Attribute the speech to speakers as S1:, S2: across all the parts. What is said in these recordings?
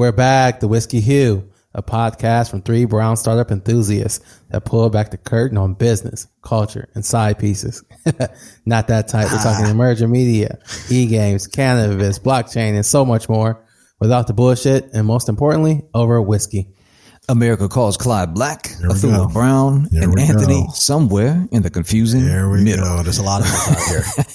S1: We're back, the Whiskey Hue, a podcast from three brown startup enthusiasts that pull back the curtain on business, culture, and side pieces. Not that type. We're talking emerging media, e-games, cannabis, blockchain, and so much more without the bullshit, and most importantly, over whiskey.
S2: America calls Clyde Black,
S3: we
S2: Athula. Brown,
S3: Here
S2: and Anthony
S3: go.
S2: somewhere in the confusing
S3: There we
S2: middle.
S3: go. There's a lot of us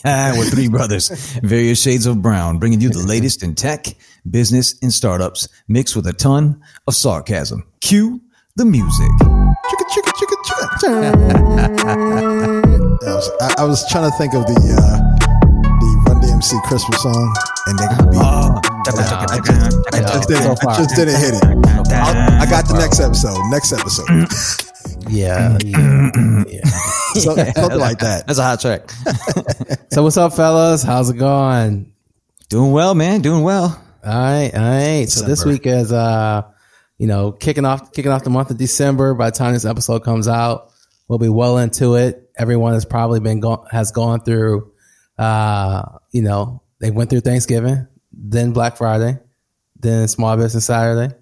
S3: out here.
S2: We're three brothers, various shades of brown, bringing you the latest in tech, business, and startups, mixed with a ton of sarcasm. Cue the music.
S3: Chicka, chicka, chicka, chicka. I, was, I, I was trying to think of the uh, the Run DMC Christmas song, and they could be.
S2: Oh,
S3: I just, I just didn't. I just didn't hit it. I'll, I got the next episode. Next episode.
S1: Yeah. yeah, yeah.
S3: So, Something like that.
S2: That's a hot track.
S1: So what's up, fellas? How's it going?
S2: Doing well, man. Doing well.
S1: All right, all right. So this week is uh, you know, kicking off kicking off the month of December. By the time this episode comes out, we'll be well into it. Everyone has probably been go- has gone through uh, you know, they went through Thanksgiving, then Black Friday, then Small Business Saturday.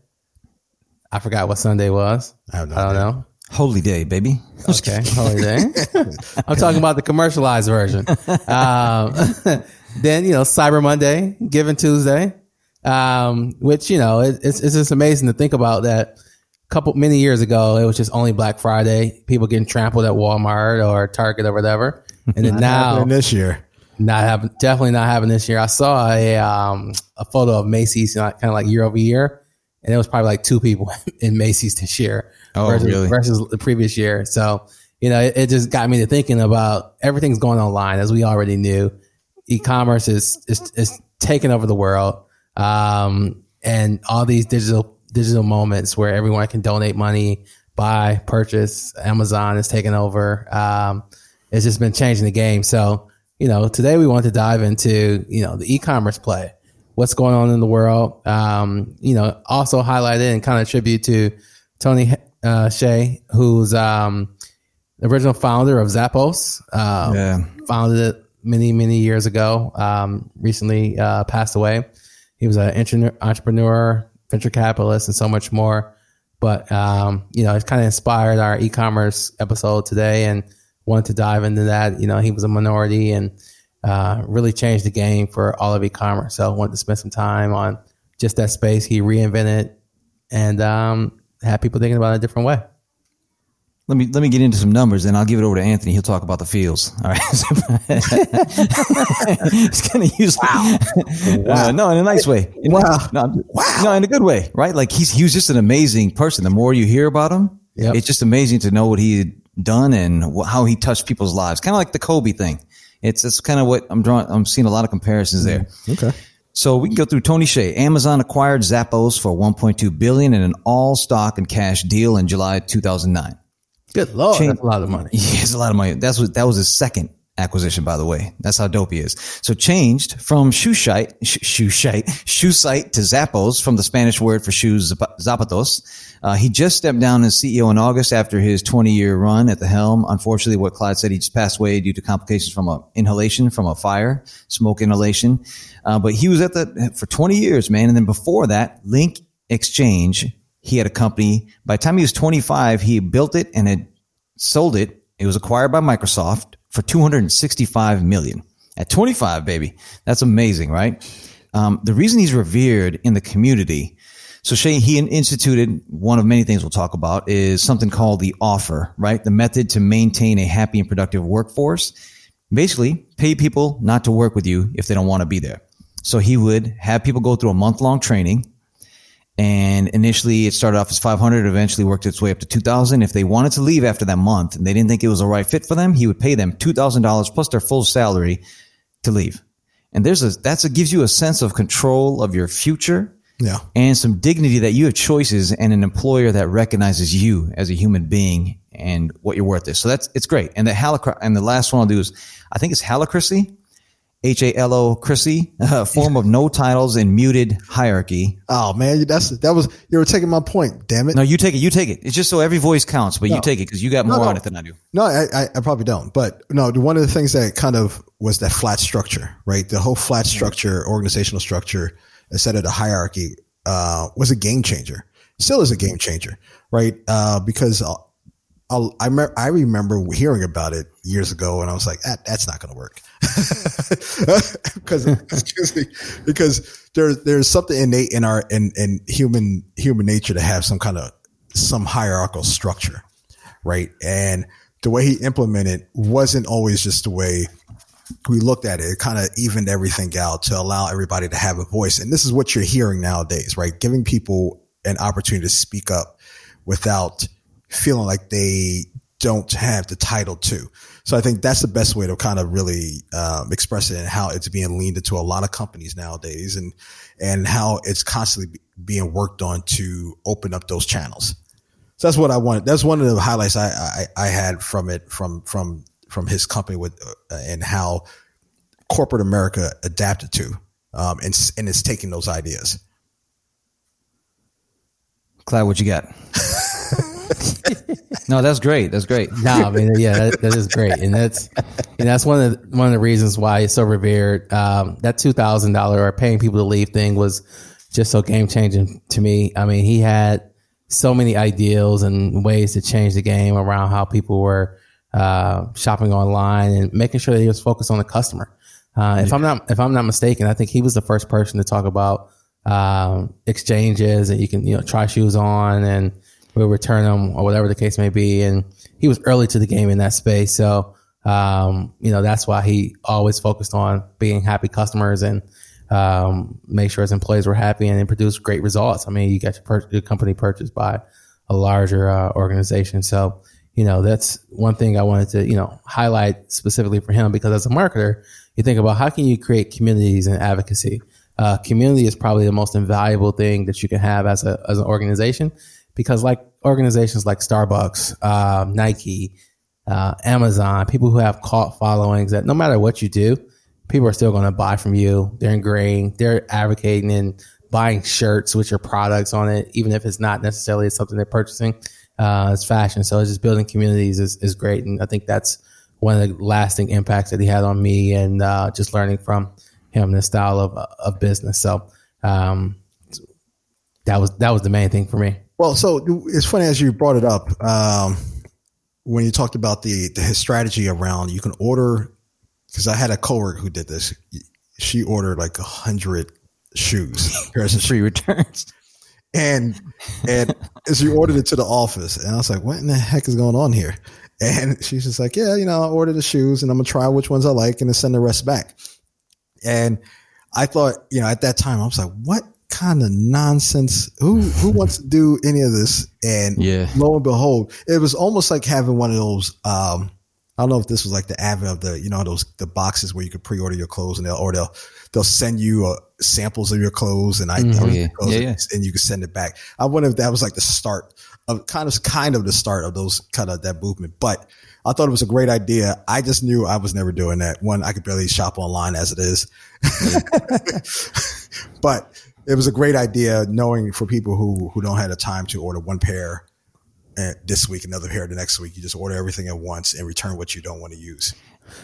S1: I forgot what Sunday was.
S3: I have no
S1: I don't
S3: idea.
S1: know.
S2: Holy day, baby.
S1: Okay, holy day. I'm talking about the commercialized version. Um, then you know Cyber Monday, Giving Tuesday, um, which you know it, it's it's just amazing to think about that. A couple many years ago, it was just only Black Friday. People getting trampled at Walmart or Target or whatever, and then now
S3: this year.
S1: Not having definitely not having this year. I saw a um a photo of Macy's kind of like year over year, and it was probably like two people in Macy's this year
S2: Oh,
S1: versus,
S2: really?
S1: versus the previous year. So you know, it, it just got me to thinking about everything's going online as we already knew. E-commerce is is is taking over the world, um, and all these digital digital moments where everyone can donate money, buy, purchase. Amazon is taking over. Um, it's just been changing the game. So, you know, today we want to dive into, you know, the e-commerce play, what's going on in the world. Um, you know, also highlighted and kind of tribute to Tony uh, Hsieh, who's um, the original founder of Zappos. Um,
S2: Yeah.
S1: Founded it many, many years ago. Um, recently uh, passed away. He was an entre- entrepreneur, venture capitalist, and so much more. But um, you know, it kind of inspired our e-commerce episode today, and wanted to dive into that. You know, he was a minority and uh, really changed the game for all of e-commerce. So I wanted to spend some time on just that space he reinvented, and um, had people thinking about it a different way.
S2: Let me let me get into some numbers, and I'll give it over to Anthony. He'll talk about the fields. All right. it's kind of useless. Wow. no, in a nice way. In a-
S3: Wow.
S2: No, I'm- no, in a good way, right? Like he's he was just an amazing person. The more you hear about him,
S1: Yep.
S2: it's just amazing to know what he had done and how he touched people's lives. Kind of like the Kobe thing. It's it's kind of what I'm drawing. I'm seeing a lot of comparisons there.
S3: Mm, okay.
S2: So we can go through Tony Hsieh. Amazon acquired Zappos for 1.2 billion in an all stock and cash deal in July 2009.
S1: Good lord,
S2: Change-
S1: that's a lot of money.
S2: Yeah, it's a lot of money. That's what that was his second acquisition, by the way. That's how dope he is. So changed from shoe shite, sh- shoe shite, shoe site to Zappos from the Spanish word for shoes, zapatos. Uh, he just stepped down as CEO in August after his 20 year run at the helm. Unfortunately, what Clyde said, he just passed away due to complications from a inhalation from a fire, smoke inhalation. Uh, but he was at the, for 20 years, man. And then before that, Link Exchange, he had a company. By the time he was 25, he built it and had sold it. It was acquired by Microsoft for 265 million at 25, baby. That's amazing, right? Um, the reason he's revered in the community. So Hsieh, he instituted one of many things we'll talk about is something called the offer, right? The method to maintain a happy and productive workforce. Basically, pay people not to work with you if they don't want to be there. So he would have people go through a month long training and initially it started off as 500 eventually worked its way up to 2000 if they wanted to leave after that month and they didn't think it was the right fit for them he would pay them $2000 plus their full salary to leave and there's a that's a gives you a sense of control of your future
S3: Yeah.
S2: and some dignity that you have choices and an employer that recognizes you as a human being and what your worth is. So that's it's great. And the halac and the last one I'll do is I think it's holacracy, H A L O Chrissy, a form of no titles and muted hierarchy.
S3: Oh man, that's that was you were taking my point. Damn it.
S2: No, you take it. You take it. It's just so every voice counts, but you take it because you got more
S3: no.
S2: on it than I do.
S3: No, I, I, I probably don't. But no, one of the things that kind of was that flat structure, right? The whole flat structure, organizational structure, instead of the hierarchy, uh, was a game changer. Still is a game changer, right? Uh, because Oh, I'll, I'll, I, remember hearing about it years ago, and I was like, that, "That's not going to work," because excuse me, because there's there's something innate in our in, in human human nature to have some kind of some hierarchical structure, right? And the way he implemented wasn't always just the way we looked at it. It kind of evened everything out to allow everybody to have a voice. And this is what you're hearing nowadays, right? Giving people an opportunity to speak up without feeling like they don't have the title to. So I think that's the best way to kind of really um, express it and how it's being leaned into a lot of companies nowadays and, and how it's constantly being worked on to open up those channels. So that's what I wanted. That's one of the highlights I, I, I had from it, from, from, from his company with, uh, and how corporate America adapted to, um, and, and it's taking those ideas.
S2: Cloud, what you got? no, that's great. That's great.
S1: No, I mean, yeah, that, that is great, and that's and that's one of the, one of the reasons why it's so revered. Um, that two thousand dollar or paying people to leave thing was just so game changing to me. I mean, he had so many ideals and ways to change the game around how people were uh, shopping online and making sure that he was focused on the customer. Uh, if I'm not if I'm not mistaken, I think he was the first person to talk about um, exchanges and you can you know try shoes on and we'll return them or whatever the case may be. And he was early to the game in that space, so um, you know that's why he always focused on being happy customers and um, make sure his employees were happy and produce great results. I mean, you got your, your company purchased by a larger uh, organization, so you know that's one thing I wanted to you know highlight specifically for him because as a marketer, you think about how can you create communities and advocacy. Uh, community is probably the most invaluable thing that you can have as a as an organization because like organizations like Starbucks, uh, Nike, uh, Amazon, people who have cult followings that no matter what you do, people are still going to buy from you. They're agreeing, they're advocating and buying shirts with your products on it, even if it's not necessarily something they're purchasing. Uh, it's fashion. So it's just building communities is, is great. And I think that's one of the lasting impacts that he had on me and uh, just learning from him the style of, of business. So um, that was that was the main thing for me.
S3: Well, so it's funny as you brought it up um, when you talked about the, the strategy around you can order because I had a coworker who did this. She ordered like a hundred shoes, pairs of
S2: Free returns.
S3: and and as you ordered it to the office, and I was like, "What in the heck is going on here?" And she's just like, "Yeah, you know, I ordered the shoes, and I'm gonna try which ones I like, and then send the rest back." And I thought, you know, at that time, I was like, "What kind of nonsense? Who who wants to do any of this?" And
S2: Yeah.
S3: lo and behold, it was almost like having one of those. Um, I don't know if this was like the advent of the, you know, those the boxes where you could pre-order your clothes, and they'll or they'll they'll send you uh, samples of your clothes and I
S2: Oh, yeah.
S3: clothes
S2: Yeah,
S3: and-
S2: yeah.
S3: and you can send it back. I wonder if that was like the start of kind of kind of the start of those kind of that movement. But I thought it was a great idea. I just knew I was never doing that. One, I could barely shop online as it is, but it was a great idea knowing for people who who don't have the time to order one pair uh, this week, another pair the next week. You just order everything at once and return what you don't want to use.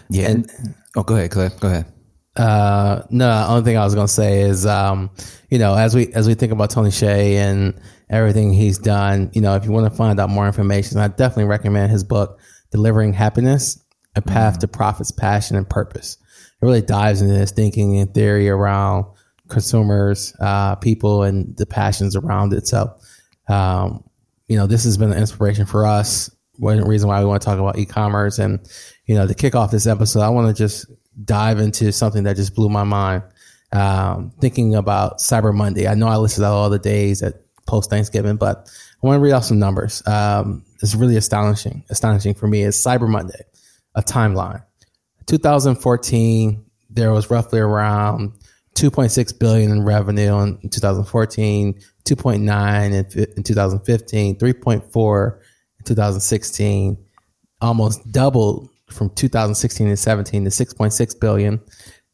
S2: Yeah.
S1: And-
S2: oh, go ahead, Claire. Go ahead.
S1: Uh, no, the only thing I was going to say is, um, you know, as we, as we think about Tony Hsieh and everything he's done, you know, if you want to find out more information, I definitely recommend his book, Delivering Happiness, A Path to Profits, Passion and Purpose. It really dives into this thinking and theory around consumers, uh, people and the passions around it. So, um, you know, this has been an inspiration for us. One reason why we want to talk about e-commerce and, you know, to kick off this episode, I want to just dive into something that just blew my mind. Um, thinking about Cyber Monday. I know I listed out all the days at post Thanksgiving, but I want to read off some numbers. Um, it's really astonishing, astonishing for me. It's Cyber Monday, a timeline. 2014, there was roughly around 2.6 billion in revenue in 2014, 2.9 in, fi- in 2015, 3.4 in 2016, almost doubled from 2016 and 17 to 6.6 billion.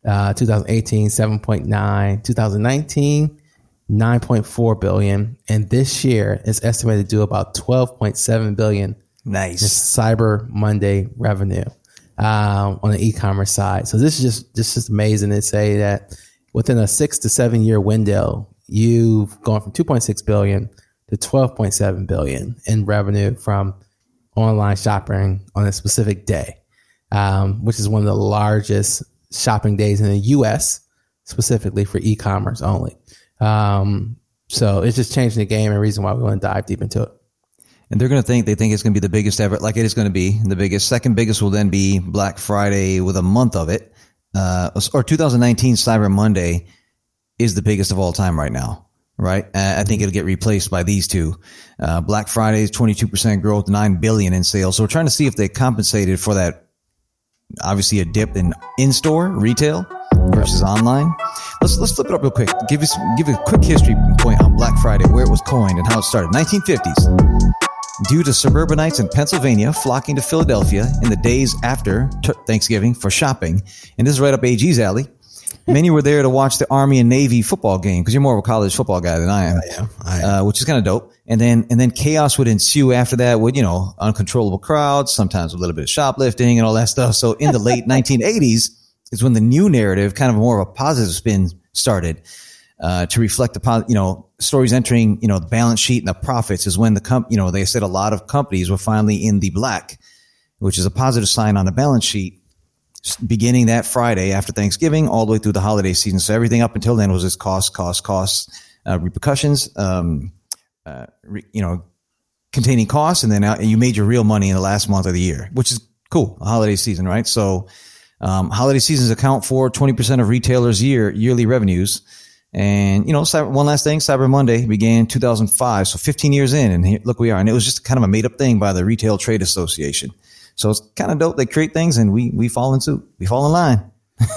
S1: Uh, 2018, 7.9, 2019, 9.4 billion, and this year is estimated to do about 12.7 billion
S2: Nice.
S1: Cyber Monday revenue um, on the e-commerce side. So this is just this is amazing to say that within a six to seven year window, you've gone from 2.6 billion to 12.7 billion in revenue from online shopping on a specific day, um, which is one of the largest shopping days in the U.S. specifically for e-commerce only. Um, so it's just changing the game and reason why we want to dive deep into it.
S2: And they're going to think they think it's going to be the biggest ever, like it is going to be the biggest. Second biggest will then be Black Friday with a month of it, uh, or 2019 Cyber Monday is the biggest of all time right now. Right, uh, I think it'll get replaced by these two. Uh, Black Friday is 22% growth, nine billion in sales. So we're trying to see if they compensated for that. Obviously, a dip in in-store retail versus online. Let's let's flip it up real quick. Give us give a quick history point on Black Friday, where it was coined and how it started. 1950s. Due to suburbanites in Pennsylvania flocking to Philadelphia in the days after t- Thanksgiving for shopping, and this is right up AG's alley. Many were there to watch the Army and Navy football game because you're more of a college football guy than I am,
S3: I am. I am.
S2: uh, which is kind of dope. And then and then chaos would ensue after that with you know uncontrollable crowds, sometimes a little bit of shoplifting and all that stuff. So in the late 1980s is when the new narrative, kind of more of a positive spin, started uh, to reflect upon you know stories entering you know the balance sheet and the profits is when the comp you know they said a lot of companies were finally in the black, which is a positive sign on the balance sheet beginning that Friday after Thanksgiving all the way through the holiday season. So everything up until then was just cost, cost, cost, uh, repercussions, um, uh, re, you know, containing costs. And then uh, you made your real money in the last month of the year, which is cool. Holiday season, right? So, um, holiday seasons account for 20% of retailers year, yearly revenues. And, you know, cyber, one last thing, Cyber Monday began 2005. So 15 years in and here, look, we are. And it was just kind of a made up thing by the Retail Trade Association. So it's kind of dope. They create things and we, we fall in suit. We fall in line.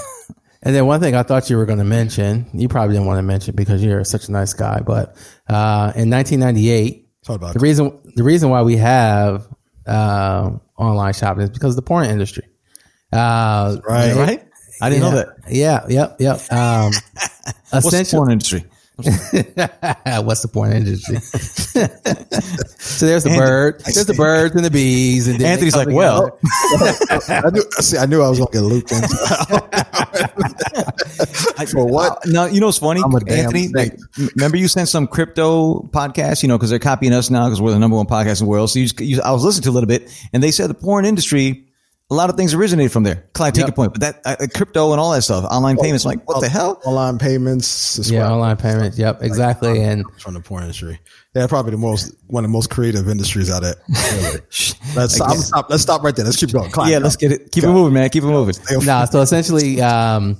S1: And then one thing I thought you were going to mention, you probably didn't want to mention because you're such a nice guy, but uh, in 1998,
S3: Talk about
S1: the reason the reason why we have uh, online shopping is because of the porn industry. Uh,
S3: right.
S2: Right? I didn't
S1: yeah,
S2: know that.
S1: Yeah, yep, yep. Um,
S2: What's the porn industry?
S1: What's the porn industry? so there's the bird, there's the birds and the bees, and
S2: Anthony's like, well.
S3: I knew, see, I knew I was going to get looped into. For what?
S2: No, you know what's funny,
S3: I'm a damn
S2: Anthony? Like, remember you sent some crypto podcast, you know, because they're copying us now because we're the number one podcast in the world. So you, just- you, I was listening to a little bit, and they said the porn industry, a lot of things originated from there. Clyde, take
S1: Yep.
S2: a point, but that uh, crypto and all that stuff, online payments, like what the hell?
S3: Online payments.
S1: yeah, online payments. Yep, exactly. And
S3: from the porn industry. Yeah, probably the most one of the most creative industries out there. Really. Let's stop, stop. Let's stop right there. Let's keep going. Climb,
S2: Yeah, let's get it. Keep it moving, man. Keep it moving.
S1: no, so essentially, um,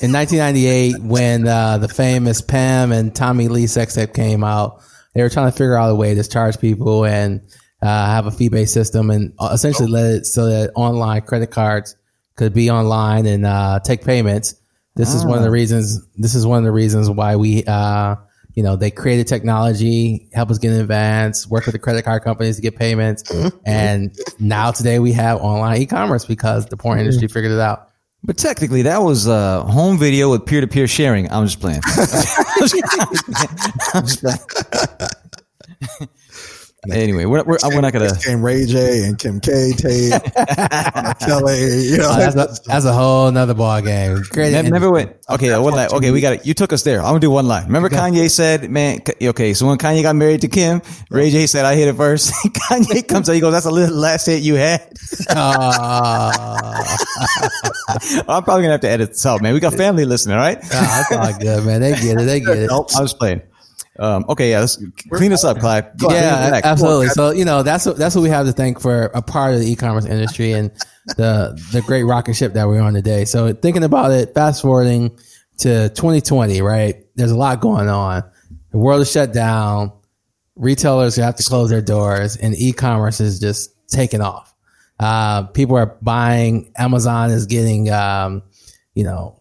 S1: in 1998, when uh, the famous Pam and Tommy Lee sex tape came out, they were trying to figure out a way to charge people and uh, have a fee based system and uh, essentially let it so that online credit cards could be online and uh, take payments. This is one of the reasons. This is one of the reasons why we, uh, you know, they created technology, help us get in advance, work with the credit card companies to get payments, and now today we have online e-commerce because the porn industry figured it out.
S2: But technically, that was uh, home video with peer to peer sharing. I'm just playing. I'm just playing. Anyway, we're, we're, we're not gonna.
S3: Came Ray J and Kim K, Tate, Kelly. You know,
S1: Oh, that's, a, that's a whole nother ball game. Great.
S2: Remember, remember when? Okay, one line. Okay, we got it. You took us there. I'm gonna do one line. Remember, Kanye said, "Man, okay." So when Kanye got married to Kim, Ray J said, "I hit it first. Kanye comes out. He goes, "That's a little last hit you had."
S1: Uh,
S2: I'm probably gonna have to edit this out, man. We got family listening, all right?
S1: that's all good, man. They get it. They get it.
S2: I was playing. Um, okay, yeah, let's clean us up, Clyde. Clean
S1: Yeah,
S2: back.
S1: absolutely. So you know that's what that's what we have to thank for a part of the e-commerce industry and the the great rocket ship that we're on today. So thinking about it, fast forwarding to 2020, right? There's a lot going on. The world is shut down. Retailers have to close their doors, and e-commerce is just taking off. Uh, people are buying. Amazon is getting, um, you know,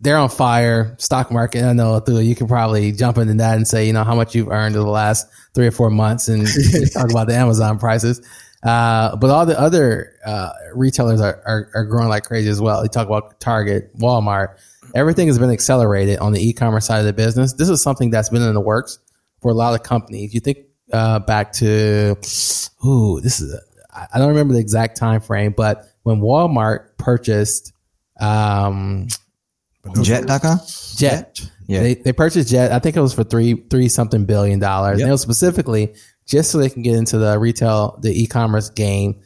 S1: they're on fire. Stock market, I know, through you can probably jump into that and say, you know, how much you've earned in the last three or four months, and talk about the Amazon prices. Uh, but all the other uh, retailers are, are are growing like crazy as well. You talk about Target, Walmart. Everything has been accelerated on the e-commerce side of the business. This is something that's been in the works for a lot of companies. You think uh, back to, ooh, this is I don't remember the exact time frame, but when Walmart purchased um,
S2: Jet.com?
S1: Jet.
S2: Yeah.
S1: They they purchased Jet. I think it was for three three something billion dollars.
S2: Yep.
S1: And it was specifically just so they can get into the retail, the e-commerce game,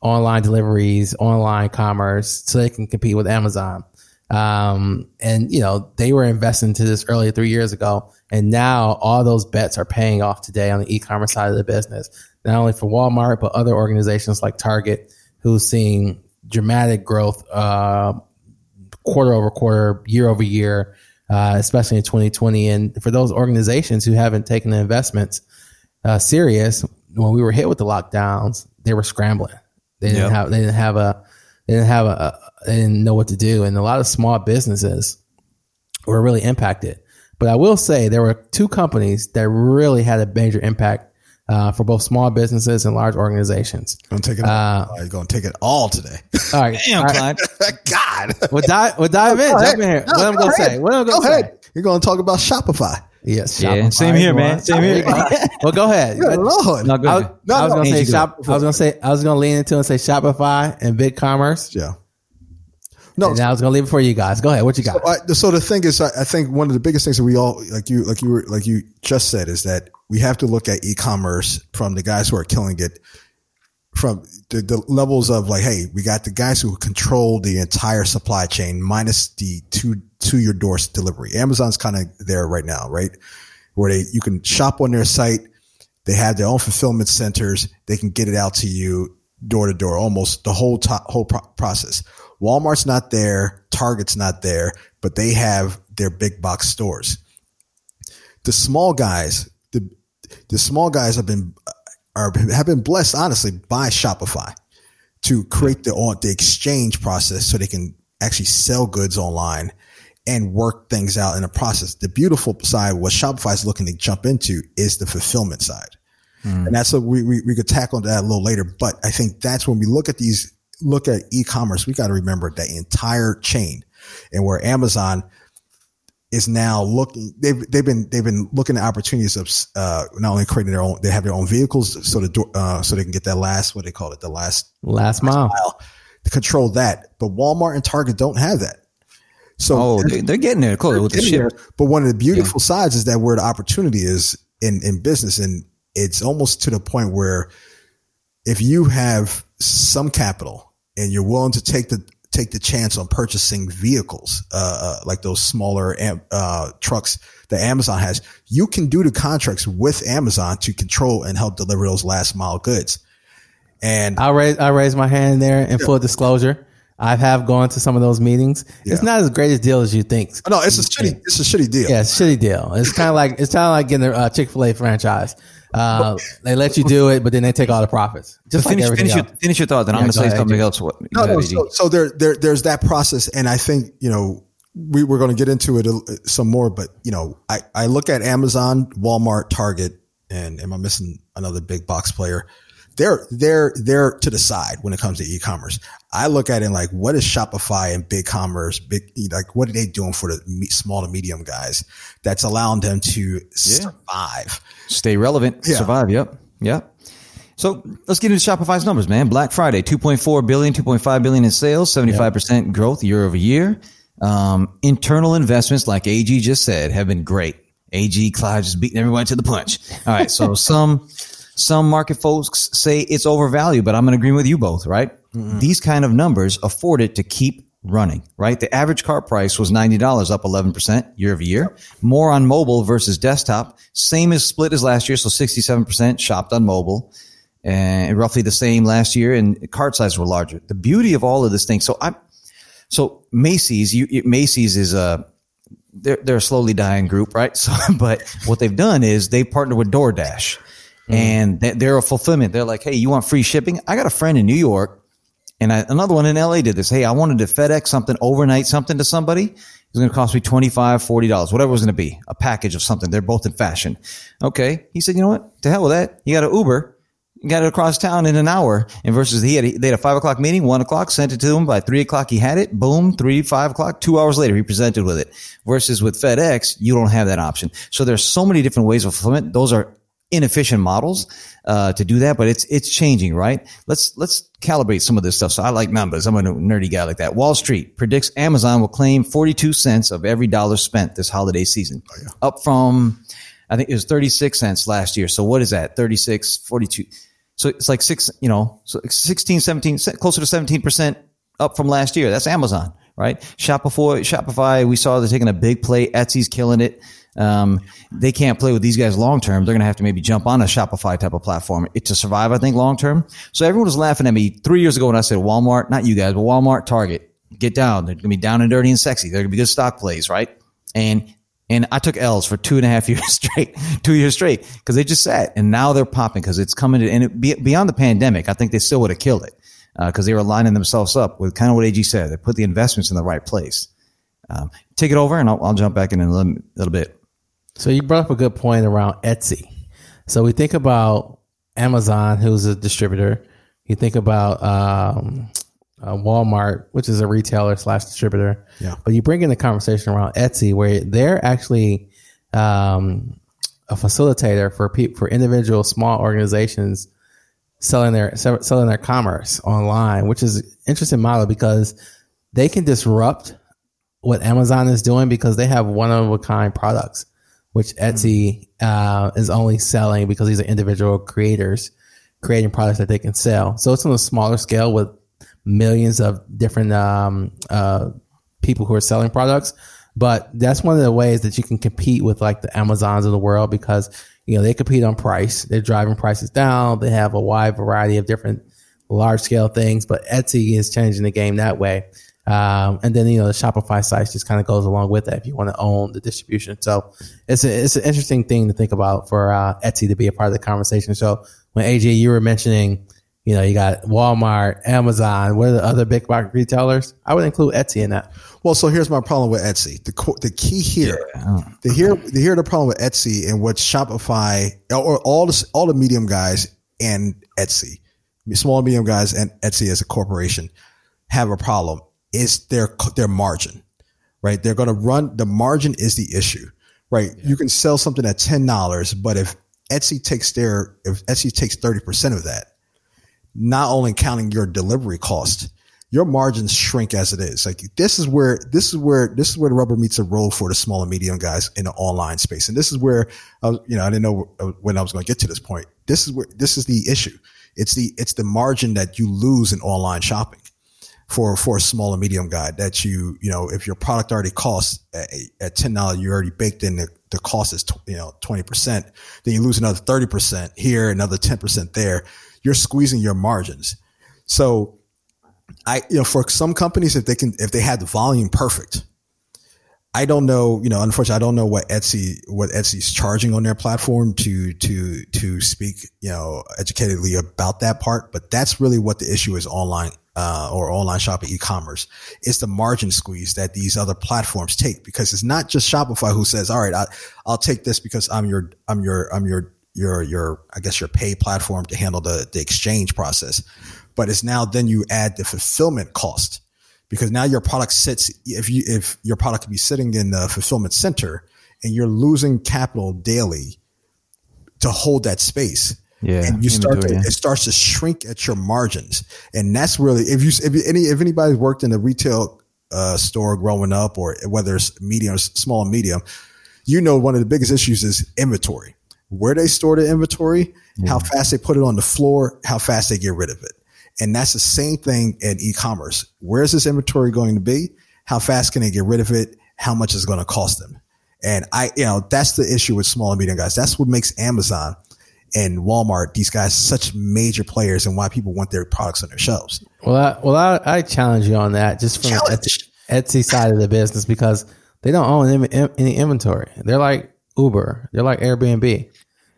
S1: online deliveries, online commerce, so they can compete with Amazon. Um, and you know they were investing into this earlier three years ago, and now all those bets are paying off today on the e-commerce side of the business. Not only for Walmart, but other organizations like Target, who's seeing dramatic growth uh, quarter over quarter, year over year, uh, especially in 2020. And for those organizations who haven't taken the investments uh, serious, when we were hit with the lockdowns, they were scrambling. They didn't
S2: Yep.
S1: have they didn't have a they didn't have a they didn't know what to do, and a lot of small businesses were really impacted. But I will say there were two companies that really had a major impact uh, for both small businesses and large organizations.
S3: Gonna take it.
S1: Uh,
S3: all. You're gonna take it all today.
S1: All right,
S2: Damn,
S1: all right.
S3: God.
S1: We'll dive, we'll dive in.
S3: Go
S1: Jump in here.
S3: No,
S1: what I'm
S3: go
S1: gonna
S3: ahead.
S1: say? What I'm
S3: Go
S1: gonna say?
S3: ahead. You're gonna talk about Shopify.
S1: Yes,
S2: Yeah,
S1: Shopify
S2: same here, man. Same here.
S1: well, go ahead.
S3: Good Lord.
S2: No, go
S1: I,
S2: ahead.
S3: No,
S1: I was
S3: no.
S1: gonna say
S2: Angie, go
S1: shop. I was gonna say I was gonna lean into and say Shopify and BigCommerce,
S3: Yeah. No,
S1: and I was gonna leave it for you guys. Go ahead. What you got?
S3: I, so the thing is, I, I think one of the biggest things that we all like you like you were like you just said is that we have to look at e-commerce from the guys who are killing it, from the, the levels of like, hey, we got the guys who control the entire supply chain minus the two to your door delivery. Amazon's kind of there right now, right? Where they you can shop on their site, they have their own fulfillment centers, they can get it out to you door to door, almost the whole to- whole pro- process. Walmart's not there, Target's not there, but they have their big box stores. The small guys, the the small guys have been are have been blessed honestly by Shopify to create the the exchange process so they can actually sell goods online and work things out in the process. The beautiful side, what Shopify is looking to jump into is the fulfillment side. Hmm. And that's what we, we, we could tackle that a little later. But I think that's when we look at these, look at e-commerce, we got to remember that entire chain and where Amazon is now looking, they've, they've been, they've been looking at opportunities of, uh, not only creating their own, they have their own vehicles so the, uh, so they can get that last, what they call it, the last
S1: Last mile.
S3: mile to control that. But Walmart and Target don't have that. So
S2: Oh, they, they're getting there close with the ship.
S3: there. But one of the beautiful sides is that where the opportunity is in, in business and it's almost to the point where if you have some capital and you're willing to take the, take the chance on purchasing vehicles, uh, uh like those smaller, uh, trucks that Amazon has, you can do the contracts with Amazon to control and help deliver those last mile goods. And
S1: I'll raise I raise my hand there in full disclosure. I have gone to some of those meetings. It's not as great a deal as you think.
S3: no, it's a shitty, it's a shitty deal.
S1: Yeah, it's a shitty deal. It's kind of like it's kind of like getting a Chick Fil A franchise. Uh, they let you do it, but then they take all the profits. Just like
S2: Finish,
S1: everything
S2: finish, your,
S1: else.
S2: finish your thought, then I'm going to say
S1: ahead,
S2: something else. What,
S3: No, no. So, so there, there, there's that process, and I think you know we we're going to get into it a, some more. But you know, I I look at Amazon, Walmart, Target, and am I missing another big box player? They're they're they're to the side when it comes to e-commerce. I look at it like what is Shopify and BigCommerce, big like what are they doing for the small to medium guys that's allowing them to survive?
S2: Stay relevant,
S3: Yeah.
S2: survive. Yep. Yep. So let's get into Shopify's numbers, man. Black Friday, 2.4 billion, 2.5 billion in sales, 75% growth year over year. Um, internal investments, like AG just said, have been great. AG Clyde just beating everybody to the punch. All right. So some, some market folks say it's overvalued, but I'm in agreement with you both, right? These kind of numbers afford it to keep running, right? The average car price was $90, up 11% year over year. More on mobile versus desktop. Same as split as last year. So 67% shopped on mobile and roughly the same last year and cart sizes were larger. The beauty of all of this thing. So I, so Macy's, you, Macy's is a, they're, they're a slowly dying group, right? So, but what they've done is they partner with DoorDash mm. and they're a fulfillment. They're like, Hey, you want free shipping? I got a friend in New York and I, another one in LA did this. Hey, I wanted to FedEx something, overnight something to somebody. It was going to cost me $25, $40, whatever it was going to be, a package of something. They're both in fashion. Okay. He said, you know what? To hell with that. You got an Uber. You got it across town in an hour. And versus he had, they had a five o'clock meeting, one o'clock, sent it to him by three o'clock. He had it. Boom. Three, five o'clock, two hours later, he presented with it versus with FedEx, you don't have that option. So there's so many different ways of fulfillment. Those are inefficient models uh, to do that, but it's it's changing, right? Let's let's calibrate some of this stuff. So I like numbers. I'm a nerdy guy like that. Wall Street predicts Amazon will claim 42 cents of every dollar spent this holiday season, oh, yeah. up from I think it was 36 cents last year. So what is that? 36, 42. So it's like six, you know, so 16, 17, closer to 17 percent up from last year. That's Amazon, right? Shopify, Shopify, we saw they're taking a big play. Etsy's killing it. Um, they can't play with these guys long term. They're going to have to maybe jump on a Shopify type of platform to survive, I think, long term. So everyone was laughing at me three years ago when I said Walmart, not you guys, but Walmart, Target, get down. They're going to be down and dirty and sexy. They're going to be good stock plays, right? And and I took L's for two and a half years straight, two years straight, because they just sat and now they're popping because it's coming to, and it, beyond the pandemic, I think they still would have killed it because uh, they were lining themselves up with kind of what AG said. They put the investments in the right place. Um, take it over, and I'll, I'll jump back in, in a little, little, bit.
S1: So you brought up a good point around Etsy. So we think about Amazon, who's a distributor. You think about um, uh, Walmart, which is a retailer slash distributor.
S3: Yeah.
S1: But you bring in the conversation around Etsy, where they're actually um, a facilitator for people for individual small organizations selling their selling their commerce online, which is an interesting model because they can disrupt what Amazon is doing because they have one of a kind products, which Etsy uh, is only selling because these are individual creators creating products that they can sell. So it's on a smaller scale with millions of different um, uh, people who are selling products. But that's one of the ways that you can compete with like the Amazons of the world because you know, they compete on price. They're driving prices down. They have a wide variety of different large scale things, but Etsy is changing the game that way. Um, and then, you know, the Shopify sites just kind of goes along with that if you want to own the distribution. So it's a, it's an interesting thing to think about for uh, Etsy to be a part of the conversation. So when AJ, you were mentioning, you know, you got Walmart, Amazon, what are the other big box retailers? I would include Etsy in that.
S3: Well, so here's my problem with Etsy. The the key here, yeah. Oh, the here, the here the problem with Etsy and what Shopify or all the all the medium guys and Etsy, small medium guys and Etsy as a corporation have a problem is their their margin, right? They're going to run the margin is the issue, right? Yeah. You can sell something at ten dollars, but if Etsy takes their if Etsy takes thirty percent of that, not only counting your delivery cost your margins shrink as it is. Like this is where this is where this is where the rubber meets the road for the small and medium guys in the online space. And this is where I was, you know, I didn't know uh, when I was going to get to this point. This is where this is the issue. It's the it's the margin that you lose in online shopping for for a small and medium guy that you you know if your product already costs at, at ten dollars you already baked in the, the cost is you know twenty percent then you lose another thirty percent here another ten percent there you're squeezing your margins so I, you know, for some companies, if they can, if they had the volume perfect, I don't know, you know, unfortunately, I don't know what Etsy, what Etsy's charging on their platform to, to, to speak, you know, educatedly about that part. But that's really what the issue is online, uh, or online shopping e-commerce. It's the margin squeeze that these other platforms take because it's not just Shopify who says, all right, I, I'll take this because I'm your, I'm your, I'm your, your, your, I guess your pay platform to handle the, the exchange process but it's now then you add the fulfillment cost because now your product sits if you if your product could be sitting in the fulfillment center and you're losing capital daily to hold that space.
S2: Yeah,
S3: and you start to, yeah. it starts to shrink at your margins, and that's really if you if any if anybody's worked in a retail uh, store growing up, or whether it's medium, or small, and medium, you know one of the biggest issues is inventory. Where they store the inventory, yeah. how fast they put it on the floor, how fast they get rid of it. And that's the same thing in e-commerce. Where's this inventory going to be? How fast can they get rid of it? How much is going to cost them? And I, you know, that's the issue with small and medium guys. That's what makes Amazon and Walmart, these guys, such major players and why people want their products on their shelves.
S1: Well, I, well, I, I challenge you on that just from Etsy, Etsy, side of the business because they don't own any inventory. They're like Uber. They're like Airbnb.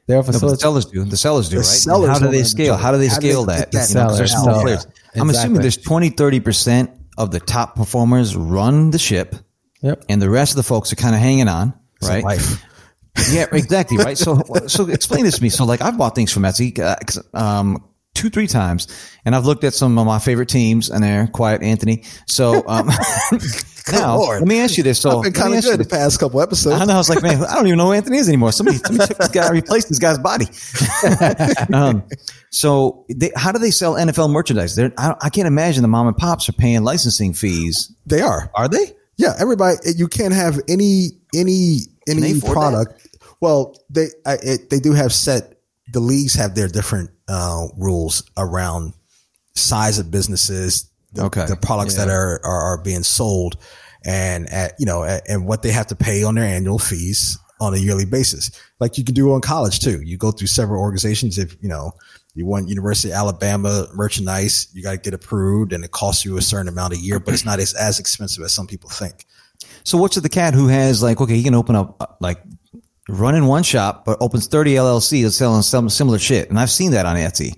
S2: They're No, the sellers do. The sellers do, the right? Sellers how do they scale? How do they scale they that? that? You know, there's small players. Exactly. I'm assuming there's 20, 30% of the top performers run the ship.
S1: Yep.
S2: And the rest of the folks are kind of hanging on, right? Life. yeah, exactly. Right. So, so explain this to me. So like I've bought things from Etsy, uh, um, two, three times, and I've looked at some of my favorite teams, and they're quiet Anthony. So, um, now, let me ask you this. So
S3: I've been kind of good the past couple episodes.
S2: I know. I was like, man, I don't even know who Anthony is anymore. Somebody, somebody took this guy, replaced this guy's body. um, so, they, how do they sell NFL merchandise? They're, I, I can't imagine the mom and pops are paying licensing fees.
S3: They are.
S2: Are they?
S3: Yeah, everybody. You can't have any any any product. Well, they I, it, they do have set. The leagues have their different uh, rules around size of businesses, the,
S2: Okay.
S3: the products that are, are are being sold, and at you know at, and what they have to pay on their annual fees on a yearly basis. Like you can do on college too. You go through several organizations. If you know you want University of Alabama merchandise, you got to get approved, and it costs you a certain amount a year, but it's not as, as expensive as some people think.
S2: So, what's with the cat who has like, okay, he can open up uh, like running one shop, but opens 30 LLCs selling some similar shit. And I've seen that on Etsy.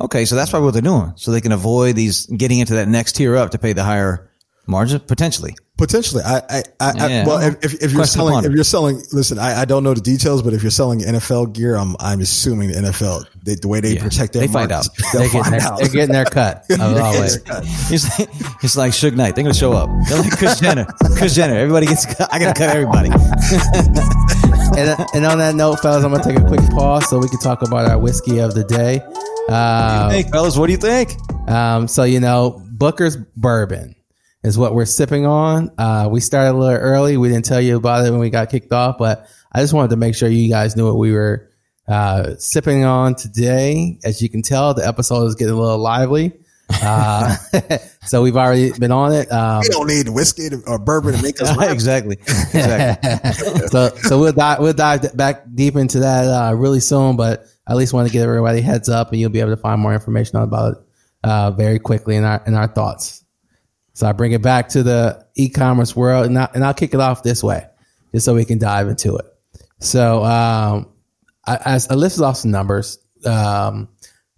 S2: Okay. So that's probably what they're doing. So they can avoid these getting into that next tier up to pay the higher margin potentially.
S3: Potentially, I, I, I,
S2: Yeah.
S3: I well, if, if, if you're
S2: Question
S3: selling,
S2: ponder.
S3: if you're selling, listen, I, I don't know the details, but if you're selling NFL gear, I'm, I'm assuming the NFL, they, the way they protect their
S2: They find out.
S3: they'll
S1: They're getting,
S3: find
S1: their,
S3: out.
S1: they're getting their cut. Of always.
S2: It's like, it's like Suge Knight. They're going to show up. They're like Kris Jenner. Kris Jenner. Everybody gets, cut. I got to cut everybody.
S1: and, and on that note, fellas, I'm gonna take a quick pause so we can talk about our whiskey of the day. Uh,
S2: Hey, fellas, what do you think?
S1: Um, so you know, Booker's bourbon is what we're sipping on. Uh, we started a little early. We didn't tell you about it when we got kicked off, but I just wanted to make sure you guys knew what we were uh, sipping on today. As you can tell, the episode is getting a little lively. Uh, so we've already been on it. Um,
S3: We don't need whiskey to, or bourbon to make us laugh.
S2: exactly. Exactly.
S1: so so we'll dive we'll dive back deep into that uh, really soon. But at least want to give everybody heads up, and you'll be able to find more information about it uh, very quickly in our in our thoughts. So I bring it back to the e-commerce world, and, I, and I'll kick it off this way, just so we can dive into it. So um, I, listed off some numbers, um,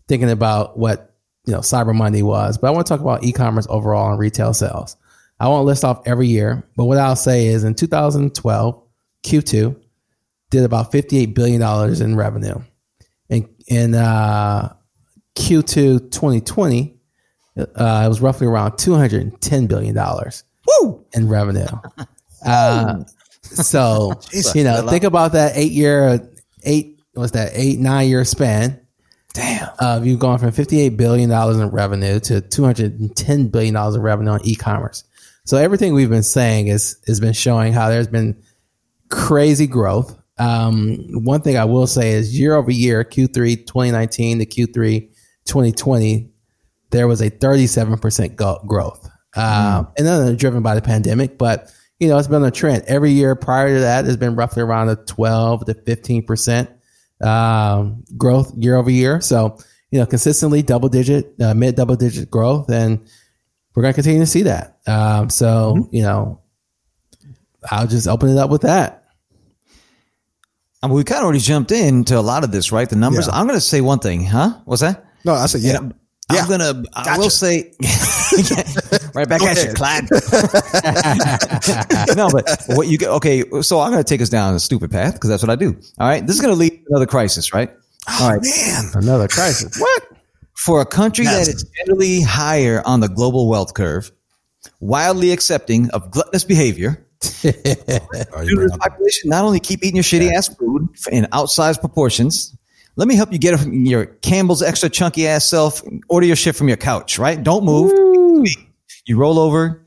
S1: thinking about what you know Cyber Monday was, but I want to talk about e-commerce overall and retail sales. I won't list off every year, but what I'll say is in 2012, Q2 did about 58 billion dollars in revenue. In in uh, Q2 2020, uh, it was roughly around 210 billion dollars in revenue. Uh, so you know, think about that eight year, eight was that eight nine year span.
S2: Damn.
S1: Uh, you've gone from fifty eight billion dollars in revenue to two hundred and ten billion dollars in revenue on e commerce. So everything we've been saying is has been showing how there's been crazy growth. Um, one thing I will say is year over year, Q3 2019 to Q3 2020, there was a 37% go- growth. Um, and then driven by the pandemic, but you know, it's been a trend. Every year prior to that has been roughly around a 12 to 15% um, growth year over year. So, you know, consistently double digit, uh, mid double digit growth. And we're going to continue to see that. Um, so, you know, I'll just open it up with that.
S2: I mean, we kind of already jumped into a lot of this, right? The numbers.
S3: Yeah.
S2: I'm going to say one thing, huh? What's that?
S3: No, I said, yeah. Yeah.
S2: I'm gonna. I will say, right back at you, Clyde. no, but what you get? Okay, so I'm gonna take us down a stupid path because that's what I do. All right, this is gonna lead to another crisis, right? Oh, all right,
S3: Man,
S1: Another crisis. What?
S2: for a country
S3: Yes.
S2: that is generally higher on the global wealth curve, wildly accepting of gluttonous behavior,
S3: Are you
S2: Due to population, not only keep eating your shitty ass food in outsized proportions. Let me help you get your Campbell's extra chunky ass self. Order your shit from your couch, right? Don't move. You roll over,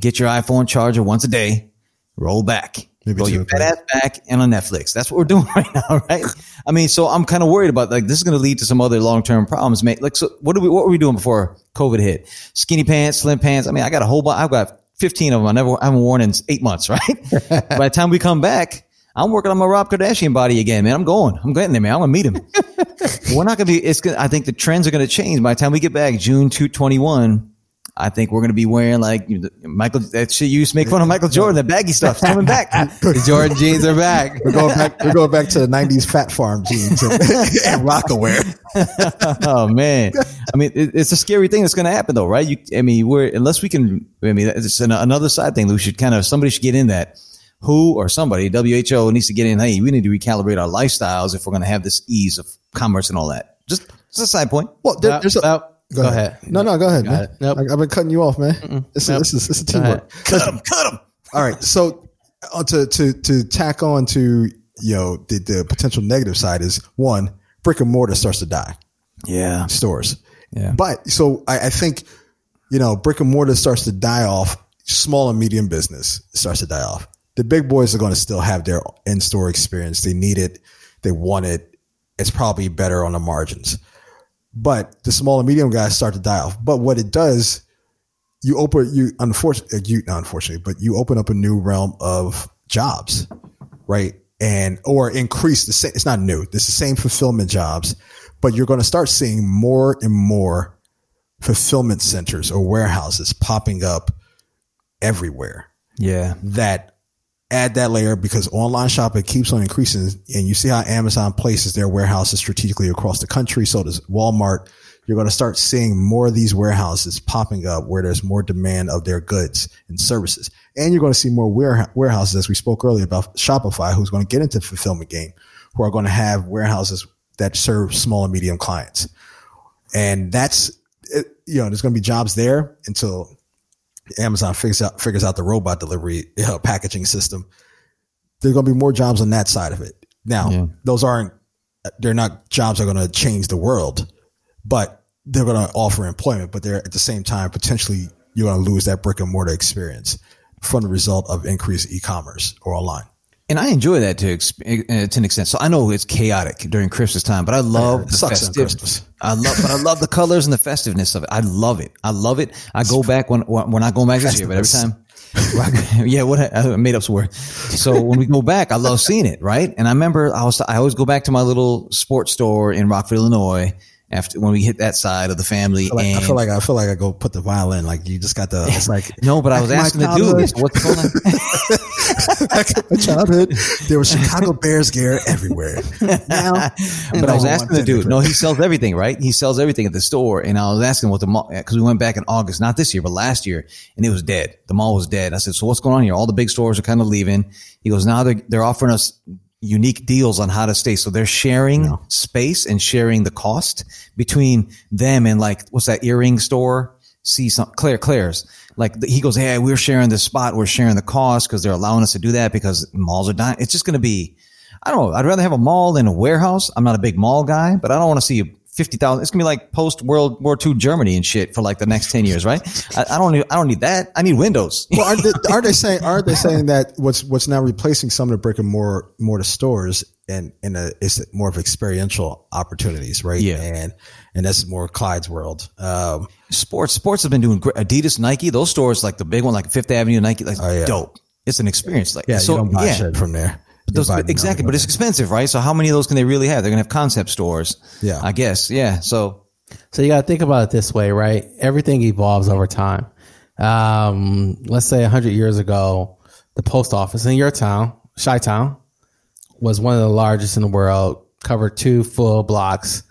S2: get your iPhone charger once a day, roll back.
S3: Maybe
S2: roll your fat ass back and on Netflix. That's what we're doing right now, right? I mean, so I'm kind of worried about like this is going to lead to some other long term problems, mate. Like, so what do we what were we doing before COVID hit? Skinny pants, slim pants. I mean, I got a whole bunch. I've got 15 of them. I never I haven't worn in eight months, right? By the time we come back, I'm working on my Rob Kardashian body again, man. I'm going. I'm getting there, man. I'm gonna meet him. we're not gonna be. It's. Gonna, I think the trends are gonna change by the time we get back June 221. I think we're gonna be wearing like you know, Michael. That shit you used to make fun of Michael Jordan. The baggy stuff coming back.
S1: The Jordan jeans are back.
S3: We're going back. We're going back to the '90s Phat Farm jeans and, and Rocawear.
S2: oh man, I mean, it, it's a scary thing that's going to happen, though, right? You, I mean, we're unless we can. I mean, it's an, another side thing. that We should kind of somebody should get in that. Who or somebody, WHO needs to get in. Hey, we need to recalibrate our lifestyles if we're going to have this ease of commerce and all that. Just, just a side point.
S3: Well, there,
S1: Well,
S3: there's a,
S1: well, Go ahead.
S3: No, no, go ahead.
S1: Got
S3: Man.
S1: Nope.
S3: I, have been cutting you off, man. This is
S1: Nope.
S3: this is this is teamwork.
S2: Cut him, cut him.
S3: All right. So uh, to to to tack on to you know the the potential negative side is one brick and mortar starts to die
S2: Yeah.
S3: stores.
S2: Yeah.
S3: But so I, I think you know brick and mortar starts to die off. Small and medium business starts to die off. The big boys are going to still have their in store experience. They need it. They want it. It's probably better on the margins. But the small and medium guys start to die off. But what it does you open you unfortunately you not unfortunately, but you open up a new realm of jobs, right? And or increase the same. It's not new. It's the same fulfillment jobs, but you're going to start seeing more and more fulfillment centers or warehouses popping up everywhere
S2: Yeah.
S3: that add that layer because online shopping keeps on increasing and you see how Amazon places their warehouses strategically across the country. So does Walmart. You're going to start seeing more of these warehouses popping up where there's more demand of their goods and services. And you're going to see more warehouses, as we spoke earlier about Shopify, who's going to get into the fulfillment game, who are going to have warehouses that serve small and medium clients. And that's, you know, there's going to be jobs there until Amazon figures out figures out the robot delivery packaging system. There's going to be more jobs on that side of it. Now,
S2: Yeah.
S3: those aren't they're not jobs that are going to change the world, but they're going to offer employment. But they're at the same time potentially you're going to lose that brick and mortar experience from the result of increased e-commerce or online.
S2: And I enjoy that to exp- uh, to an extent. So I know it's chaotic during Christmas time, but I love the
S3: sucks on
S2: I love, but I love the colors and the festiveness of it. I love it. I love it. I go back when when- we're not going back this year, but every time. yeah, what I I made up some word. So when we go back, I love seeing it, right? And I remember I was I always go back to my little sports store in Rockford, Illinois, after when we hit that side of the family.
S3: Like,
S2: and
S3: I feel like I feel like I go put the violin. Like you just got the. It's like
S2: no, but I was asking
S3: in
S2: the dude, what's going on?
S3: back in my childhood, there was Chicago Bears gear everywhere. Now,
S2: But I was asking the dude. No, he sells everything, right? He sells everything at the store. And I was asking what the mall, because we went back in August, not this year, but last year, and it was dead. The mall was dead. I said, "So what's going on here? All the big stores are kind of leaving." He goes, "Now they're they're offering us unique deals on how to stay. So they're sharing space and sharing the cost between them and like what's that earring store? See some Claire Claire's. Like the- he goes, hey, we're sharing this spot. We're sharing the cost because they're allowing us to do that because malls are dying. It's just going to be. I don't know. I'd rather have a mall than a warehouse. I'm not a big mall guy, but I don't want to see fifty thousand. It's gonna be like post World War II Germany and shit for like the next ten years, right? I, I don't need. I don't need that. I need windows.
S3: well, are they, are they saying are they saying that what's what's now replacing some of the brick and mortar mortar stores and in a is more of experiential opportunities, right?
S2: Yeah.
S3: and and that's more Clyde's world. Um,
S2: sports sports have been doing great. Adidas, Nike, those stores like the big one, like Fifth Avenue, Nike, like
S3: yeah.
S2: dope. It's an experience. Like
S3: yeah,
S2: so,
S3: you don't buy
S2: yeah.
S3: shit from there. You
S2: Those,
S3: buy
S2: exactly,
S3: nothing
S2: but it's expensive, right? So how many of those can they really have? They're gonna have concept stores.
S3: Yeah.
S2: I guess. Yeah. So
S1: So you got to think about it this way, right? Everything evolves over time. Um, let's say 100 years ago, the post office in your town, Chi Town, was one of the largest in the world, covered two full blocks,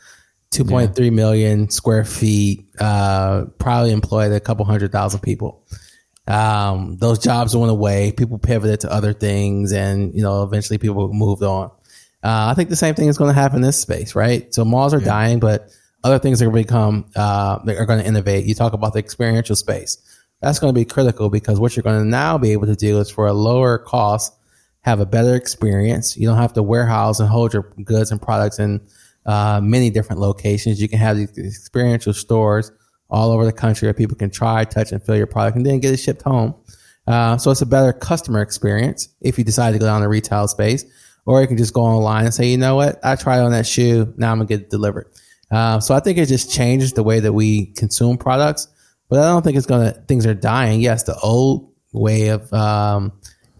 S1: 2.3 million square feet, uh, probably employed a couple hundred thousand people. Um, those jobs went away. People pivoted to other things, and you know, eventually people moved on. Uh, I think the same thing is going to happen in this space, right? So malls are dying, but other things are going to become, uh, they are going to innovate. You talk about the experiential space. That's going to be critical because what you're going to now be able to do is for a lower cost, have a better experience. You don't have to warehouse and hold your goods and products in uh, many different locations. You can have these experiential stores all over the country where people can try, touch, and feel your product and then get it shipped home. Uh, so it's a better customer experience if you decide to go down the retail space, or you can just go online and say, you know what, I tried on that shoe, now I'm gonna get it delivered. Uh, so I think it just changes the way that we consume products, but I don't think it's gonna things are dying. Yes, the old way of um,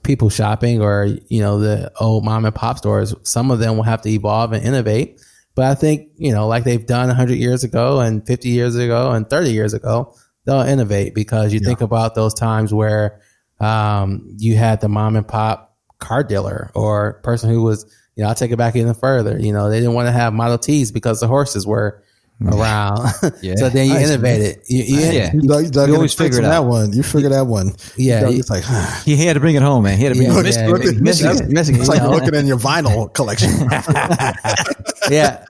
S1: people shopping, or you know, the old mom and pop stores, some of them will have to evolve and innovate. But I think you know, like they've done 100 years ago, and 50 years ago, and 30 years ago, they'll innovate because you think about those times where um, you had the mom and pop car dealer or person who was, you know, I'll take it back even further. You know, they didn't want to have Model Ts because the horses were Mm-hmm. around.
S2: Yeah.
S1: so then you
S3: Nice,
S1: it. You, you,
S2: Yeah.
S3: You, you, you
S2: always figure it
S3: that
S2: out.
S3: one. You figure that one.
S1: Yeah,
S3: You know,
S1: you-
S3: it's like
S2: he had to bring it home, man. He had to bring
S1: Yeah,
S2: it
S1: yeah,
S2: home.
S1: yeah.
S2: Michigan.
S1: Michigan.
S3: it's like
S1: you know?
S3: looking in your vinyl collection.
S1: yeah.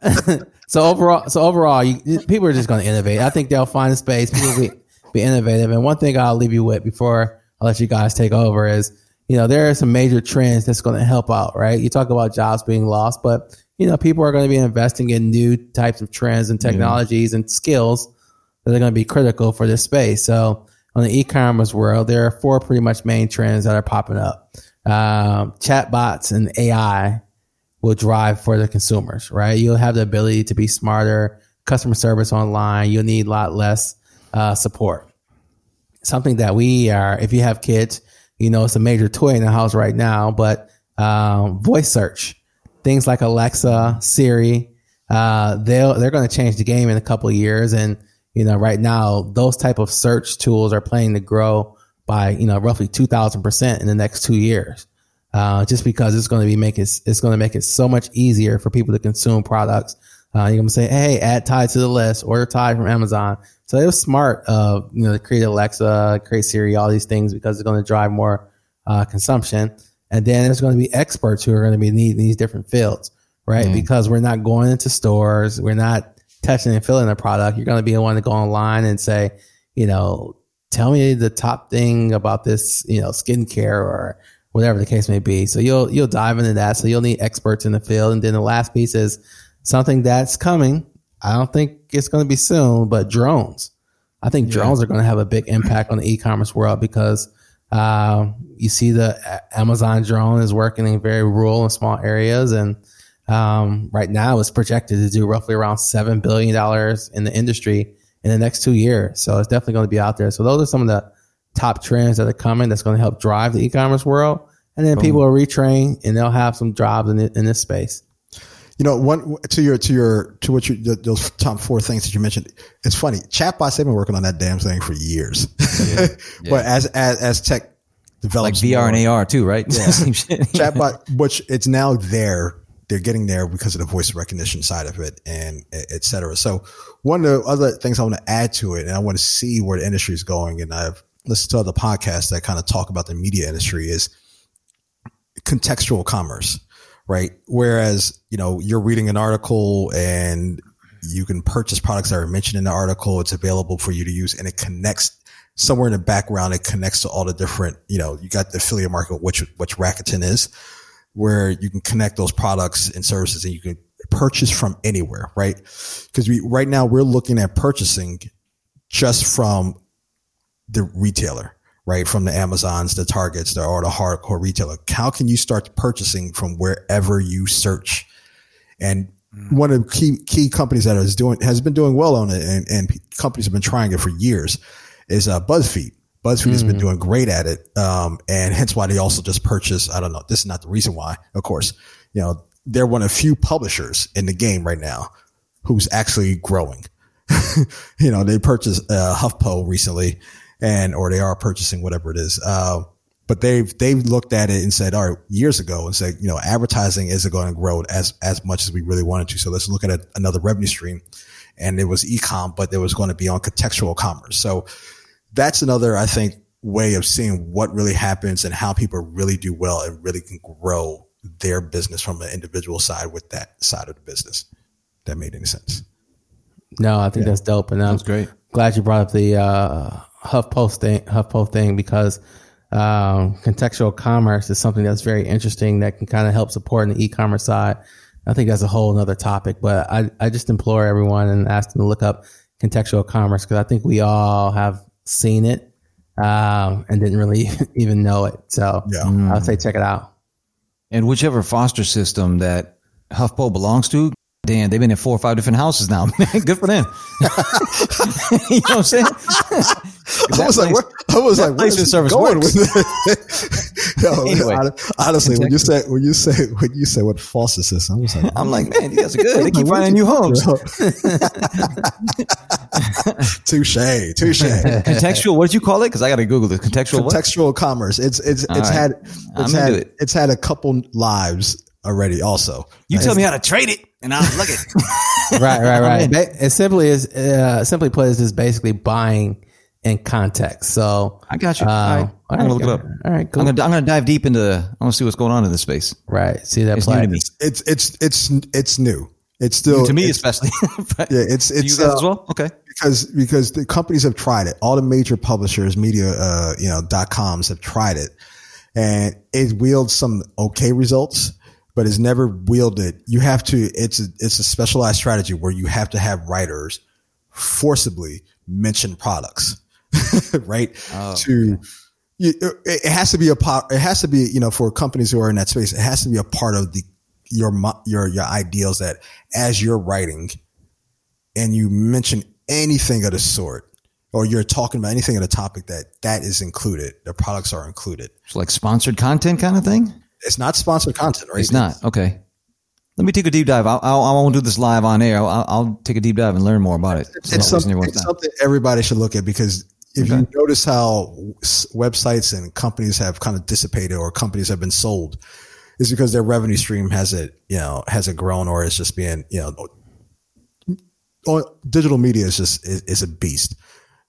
S1: so overall, so overall, you, people are just going to innovate. I think they'll find a space. People will be, be innovative. And one thing I'll leave you with before I let you guys take over is, you know, there are some major trends that's going to help out, right? You talk about jobs being lost, but you know, people are going to be investing in new types of trends and technologies and skills that are going to be critical for this space. So on the e-commerce world, there are four pretty much main trends that are popping up. Um, chatbots and AI will drive for the consumers, right? You'll have the ability to be smarter, customer service online. You'll need a lot less uh, support. Something that we are, if you have kids, you know, it's a major toy in the house right now, but um, voice search, things like Alexa, Siri, uh, they'll, they're going to change the game in a couple of years. And, you know, right now, those type of search tools are planning to grow by, you know, roughly 2000% in the next two years uh, just because it's going to be make it, it's going to make it so much easier for people to consume products. Uh, you're going to say, Hey, add Tide to the list, order Tide from Amazon. So it was smart, uh, you know, to create Alexa, create Siri, all these things because it's going to drive more, uh, consumption. And then there's going to be experts who are going to be needing these different fields, right? Mm. Because we're not going into stores. We're not touching and feeling the product. You're going to be the one to go online and say, you know, tell me the top thing about this, you know, skincare or whatever the case may be. So you'll you'll dive into that. So you'll need experts in the field. And then the last piece is something that's coming. I don't think it's going to be soon, but drones. I think drones yeah. are going to have a big impact on the e-commerce world because uh, you see the Amazon drone is working in very rural and small areas, and um, right now it's projected to do roughly around seven billion dollars in the industry in the next two years. So it's definitely going to be out there. So those are some of the top trends that are coming that's going to help drive the e-commerce world. And then Boom. people will retrain and they'll have some jobs in, in this space.
S3: You know, one to your to your to what you those top four things that you mentioned. It's funny. Chatbots they've been working on that damn thing for years, yeah, yeah. but as as as tech develops,
S2: like VR more, and AR too, right? Yeah.
S3: Chatbot, which it's now there. They're getting there because of the voice recognition side of it, and et cetera. So one of the other things I want to add to it, and I want to see where the industry is going, and I've listened to other podcasts that kind of talk about the media industry is contextual commerce, right? Whereas, you know, you're reading an article and you can purchase products that are mentioned in the article. It's available for you to use and it connects somewhere in the background. It connects to all the different, you know, you got the affiliate market, which, which Rakuten is, where you can connect those products and services and you can purchase from anywhere, right? Because we, right now we're looking at purchasing just from the retailer, right? From the Amazons, the Targets, the, or the hardcore retailer. How can you start purchasing from wherever you search? And mm. one of the key, key companies that is doing, has been doing well on it and, and companies have been trying it for years is uh, BuzzFeed. BuzzFeed mm. has been mm. doing great at it. Um, and hence why they also just purchased, I don't know, this is not the reason why, of course, you know, they're one of few publishers in the game right now who's actually growing. you know, they purchased uh, HuffPo recently and or they are purchasing whatever it is. Uh, but they've they've looked at it and said, all right, years ago, and said, you know, advertising isn't going to grow as as much as we really wanted to. So let's look at a, another revenue stream. And it was ecom, but it was going to be on contextual commerce. So that's another, I think, way of seeing what really happens and how people really do well and really can grow their business from an individual side with that side of the business. That made any sense?
S1: No, I think yeah. that's dope. And I'm that's great. glad you brought up the uh, HuffPo thing, HuffPost thing because um, contextual commerce is something that's very interesting that can kind of help support in the e-commerce side. I think that's a whole other topic, but I, I just implore everyone and ask them to look up contextual commerce because I think we all have seen it um, and didn't really even know it. So yeah. I'll say check it out.
S2: And whichever foster system that HuffPo belongs to, Dan, they've been in four or five different houses now. Good for them. you know what I'm saying?
S3: I was, like, I was like, where is service going works. with Yo, anyway, honestly, when you say when you say when you say what foster system, I was like,
S2: I'm like, man, you guys are good. They keep finding new homes.
S3: touche, touche.
S2: Contextual. What did you call it? Because I got to Google it. Contextual.
S3: Contextual what? commerce. It's it's it's right. had it's had it. it's had a couple lives already. Also,
S2: you tell me how to trade it, and I'll look it.
S1: right, right, right. It simply is uh, simply put is just basically buying in context. So
S2: I got you. Uh, all right. I'm gonna look it up. All right, cool. I'm gonna, I'm gonna dive deep into. I want to see what's going on in this space.
S1: Right. See that
S3: it's
S1: play.
S3: It's, it's it's it's it's new. It's still
S2: to me,
S3: it's-
S2: especially. But
S3: Yeah, it's
S2: to
S3: it's
S2: you guys
S3: uh,
S2: as well. Okay.
S3: because because the companies have tried it. All the major publishers, media, uh, you know, dot coms have tried it, and it wields some okay results, but it's never wielded. You have to. It's a, it's a specialized strategy where you have to have writers forcibly mention products, right? Oh, to you, it it has to be a part. It has to be you know for companies who are in that space. It has to be a part of the your your your ideals that as you're writing and you mention anything of the sort, or you're talking about anything of the topic that that is included, the products are included.
S2: It's like sponsored content kind of thing.
S3: It's not sponsored content, right?
S2: It's not. Okay. Let me take a deep dive. I'll, I'll, I won't do this live on air. I'll, I'll take a deep dive and learn more about it. So
S3: It's, it's something everybody should look at because if
S2: Okay.
S3: you notice how websites and companies have kind of dissipated or companies have been sold, is because their revenue stream hasn't, you know, hasn't grown or it's just being, you know, digital media is just is, is a beast.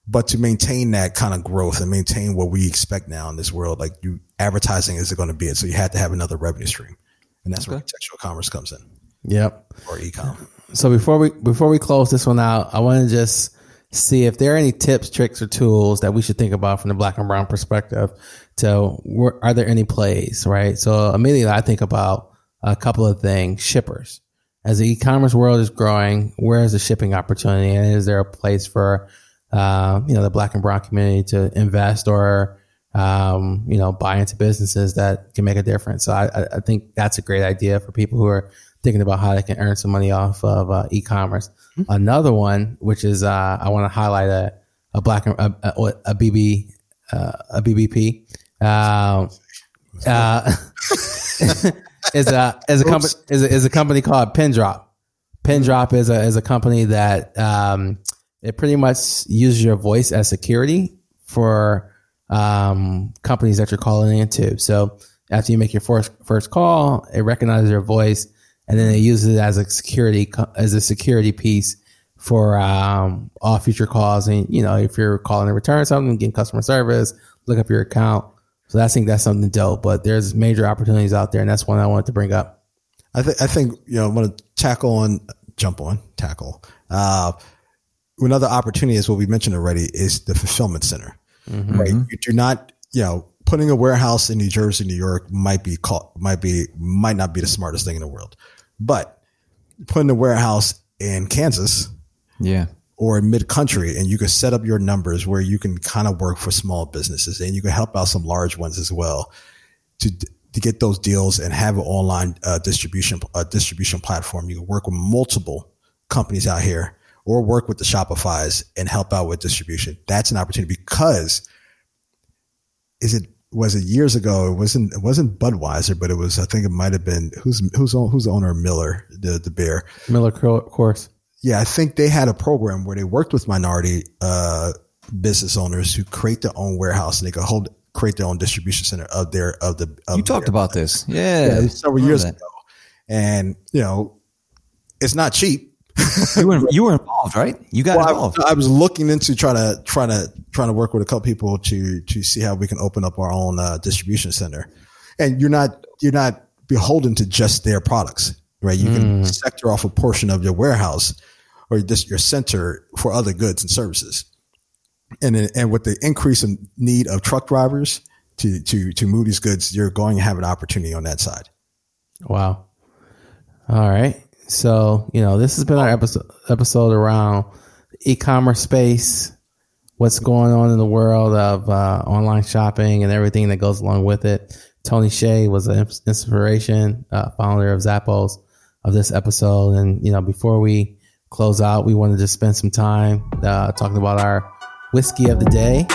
S3: But to maintain that kind of growth and maintain what we expect now in this world, like you advertising isn't going to be it. So you had to have another revenue stream. And that's where contextual commerce comes in
S1: Yep.
S3: or e-com.
S1: So before we before we close this one out, I want to just see if there are any tips, tricks, or tools that we should think about from the black and brown perspective. So, are there any plays? Right. So immediately I think about a couple of things. Shippers, as the e-commerce world is growing, where is the shipping opportunity, and is there a place for uh, you know the black and brown community to invest or um, you know buy into businesses that can make a difference? So I- I think that's a great idea for people who are thinking about how they can earn some money off of uh, e-commerce. Another one, which is uh, I want to highlight a a black a, a, a BB uh, a BBP. Um, uh, is a is a company is a, is a company called Pindrop. Pindrop is a is a company that um, it pretty much uses your voice as security for um, companies that you're calling into. So after you make your first first call, it recognizes your voice, and then they use it as a security as a security piece for um, all future calls. And you know, if you're calling to return something, getting customer service, look up your account. So I think that's something dope. But there's major opportunities out there, and that's one I wanted to bring up.
S3: I think I think you know I'm going to tackle on jump on tackle. Uh, another opportunity is what we mentioned already is the fulfillment center. Right, you do not you know putting a warehouse in New Jersey, New York might be called might be might not be the smartest thing in the world, but putting a warehouse in Kansas
S2: Yeah.
S3: or in mid country and you can set up your numbers where you can kind of work for small businesses and you can help out some large ones as well to to get those deals and have an online uh, distribution uh, distribution platform. You can work with multiple companies out here or work with the Shopify's and help out with distribution. That's an opportunity because is it was it years ago? It wasn't it wasn't Budweiser, but it was I think it might have been who's who's own- who's the owner of Miller the the beer.
S1: Miller Cor- Coors.
S3: Yeah, I think they had a program where they worked with minority uh, business owners who create their own warehouse and they could hold create their own distribution center of their of the. Of
S2: You talked
S3: their-
S2: about this. Yeah.
S3: yeah, several years
S2: that.
S3: ago, and you know, it's not cheap.
S2: You were, you were involved, right? You got
S3: Well,
S2: involved.
S3: I, I was looking into trying to trying to trying to work with a couple people to to see how we can open up our own uh, distribution center, and you're not you're not beholden to just their products, right? You can sector off a portion of your warehouse or just your center for other goods and services, and and with the increase in need of truck drivers to to to move these goods, you're going to have an opportunity on that side.
S1: Wow. All right. So, you know, this has been our episode episode around e-commerce space, what's going on in the world of uh, online shopping and everything that goes along with it. Tony Hsieh was an inspiration, uh, founder of Zappos of this episode. And, you know, before we close out, we wanted to spend some time uh, talking about our whiskey of the day,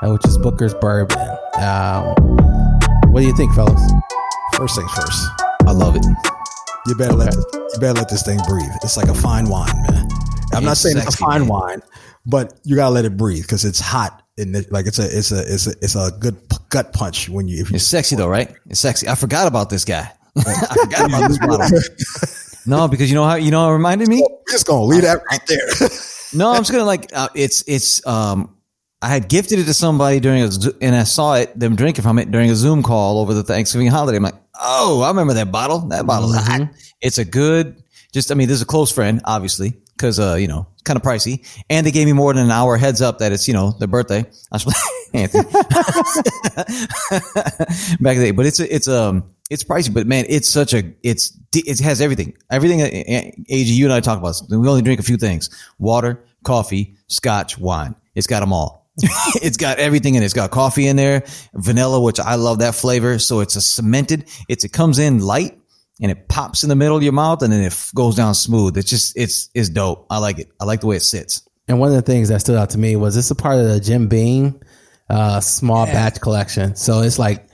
S1: uh, which is Booker's Bourbon. Um, what do you think, fellas?
S3: First things first.
S2: I love it.
S3: You better let this, you better let this thing breathe. It's like a fine wine, man. I'm not
S2: It's
S3: saying it's a fine
S2: man.
S3: wine, but you gotta let it breathe because it's hot and it, like it's a it's a it's a it's a good p- gut punch when you if you
S2: It's sexy though, right? It's sexy. I forgot about this guy. I forgot about this bottle. No, because you know how you know how it reminded me.
S3: we're just gonna leave that right there.
S2: No, I'm just gonna like uh, it's it's um I had gifted it to somebody during a and I saw it them drinking from it during a Zoom call over the Thanksgiving holiday. I'm like, oh, I remember that bottle. That bottle's hot. It's a good Just, I mean, this is a close friend, obviously, because, uh, you know, kind of pricey. And they gave me more than an hour heads up that it's, you know, their birthday. I was Anthony. Back in the day. But it's, a, it's, um, it's pricey, but man, it's such a, it's, it has everything. Everything, uh, AG, you and I talk about. We only drink a few things water, coffee, scotch, wine. It's got them all. it's got everything in it. It's got coffee in there, vanilla, which I love that flavor. So it's a cemented, it's, it comes in light and it pops in the middle of your mouth and then it goes down smooth. It's just, it's, it's dope. I like it. I like the way it sits.
S1: And one of the things that stood out to me was this a part of the Jim Beam uh, small yeah. batch collection. So it's like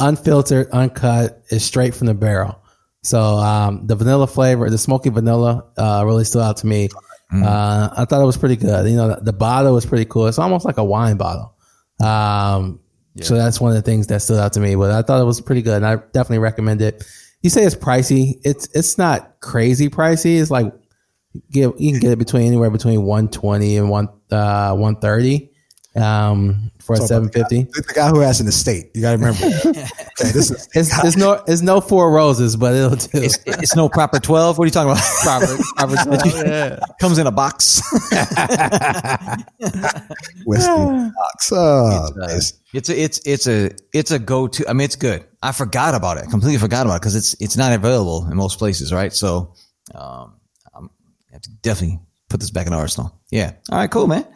S1: unfiltered, uncut, it's straight from the barrel. So um, the vanilla flavor, the smoky vanilla, uh, really stood out to me. Mm. Uh, I thought it was pretty good. You know, the, the, bottle was pretty cool. It's almost like a wine bottle. Um, yeah. So that's one of the things that stood out to me. But I thought it was pretty good, and I definitely recommend it. You say it's pricey. It's it's not crazy pricey. It's like you can get it between anywhere between one twenty and one uh, one thirty um, for a seven fifty.
S3: The guy who has an estate. You got to remember. okay,
S1: this is it's, it's, no it's no four roses, but it'll do.
S2: It's, it's no proper twelve. What are you talking about?
S1: proper proper 12,
S2: yeah. Comes in a box.
S3: Whiskey box. Oh,
S2: it's, uh, nice. it's a it's it's a it's a go to. I mean, it's good. I forgot about it. Completely forgot about it because it's it's not available in most places, right? So, um, I'm, I have to definitely put this back in the arsenal. Yeah. All right. Cool, man.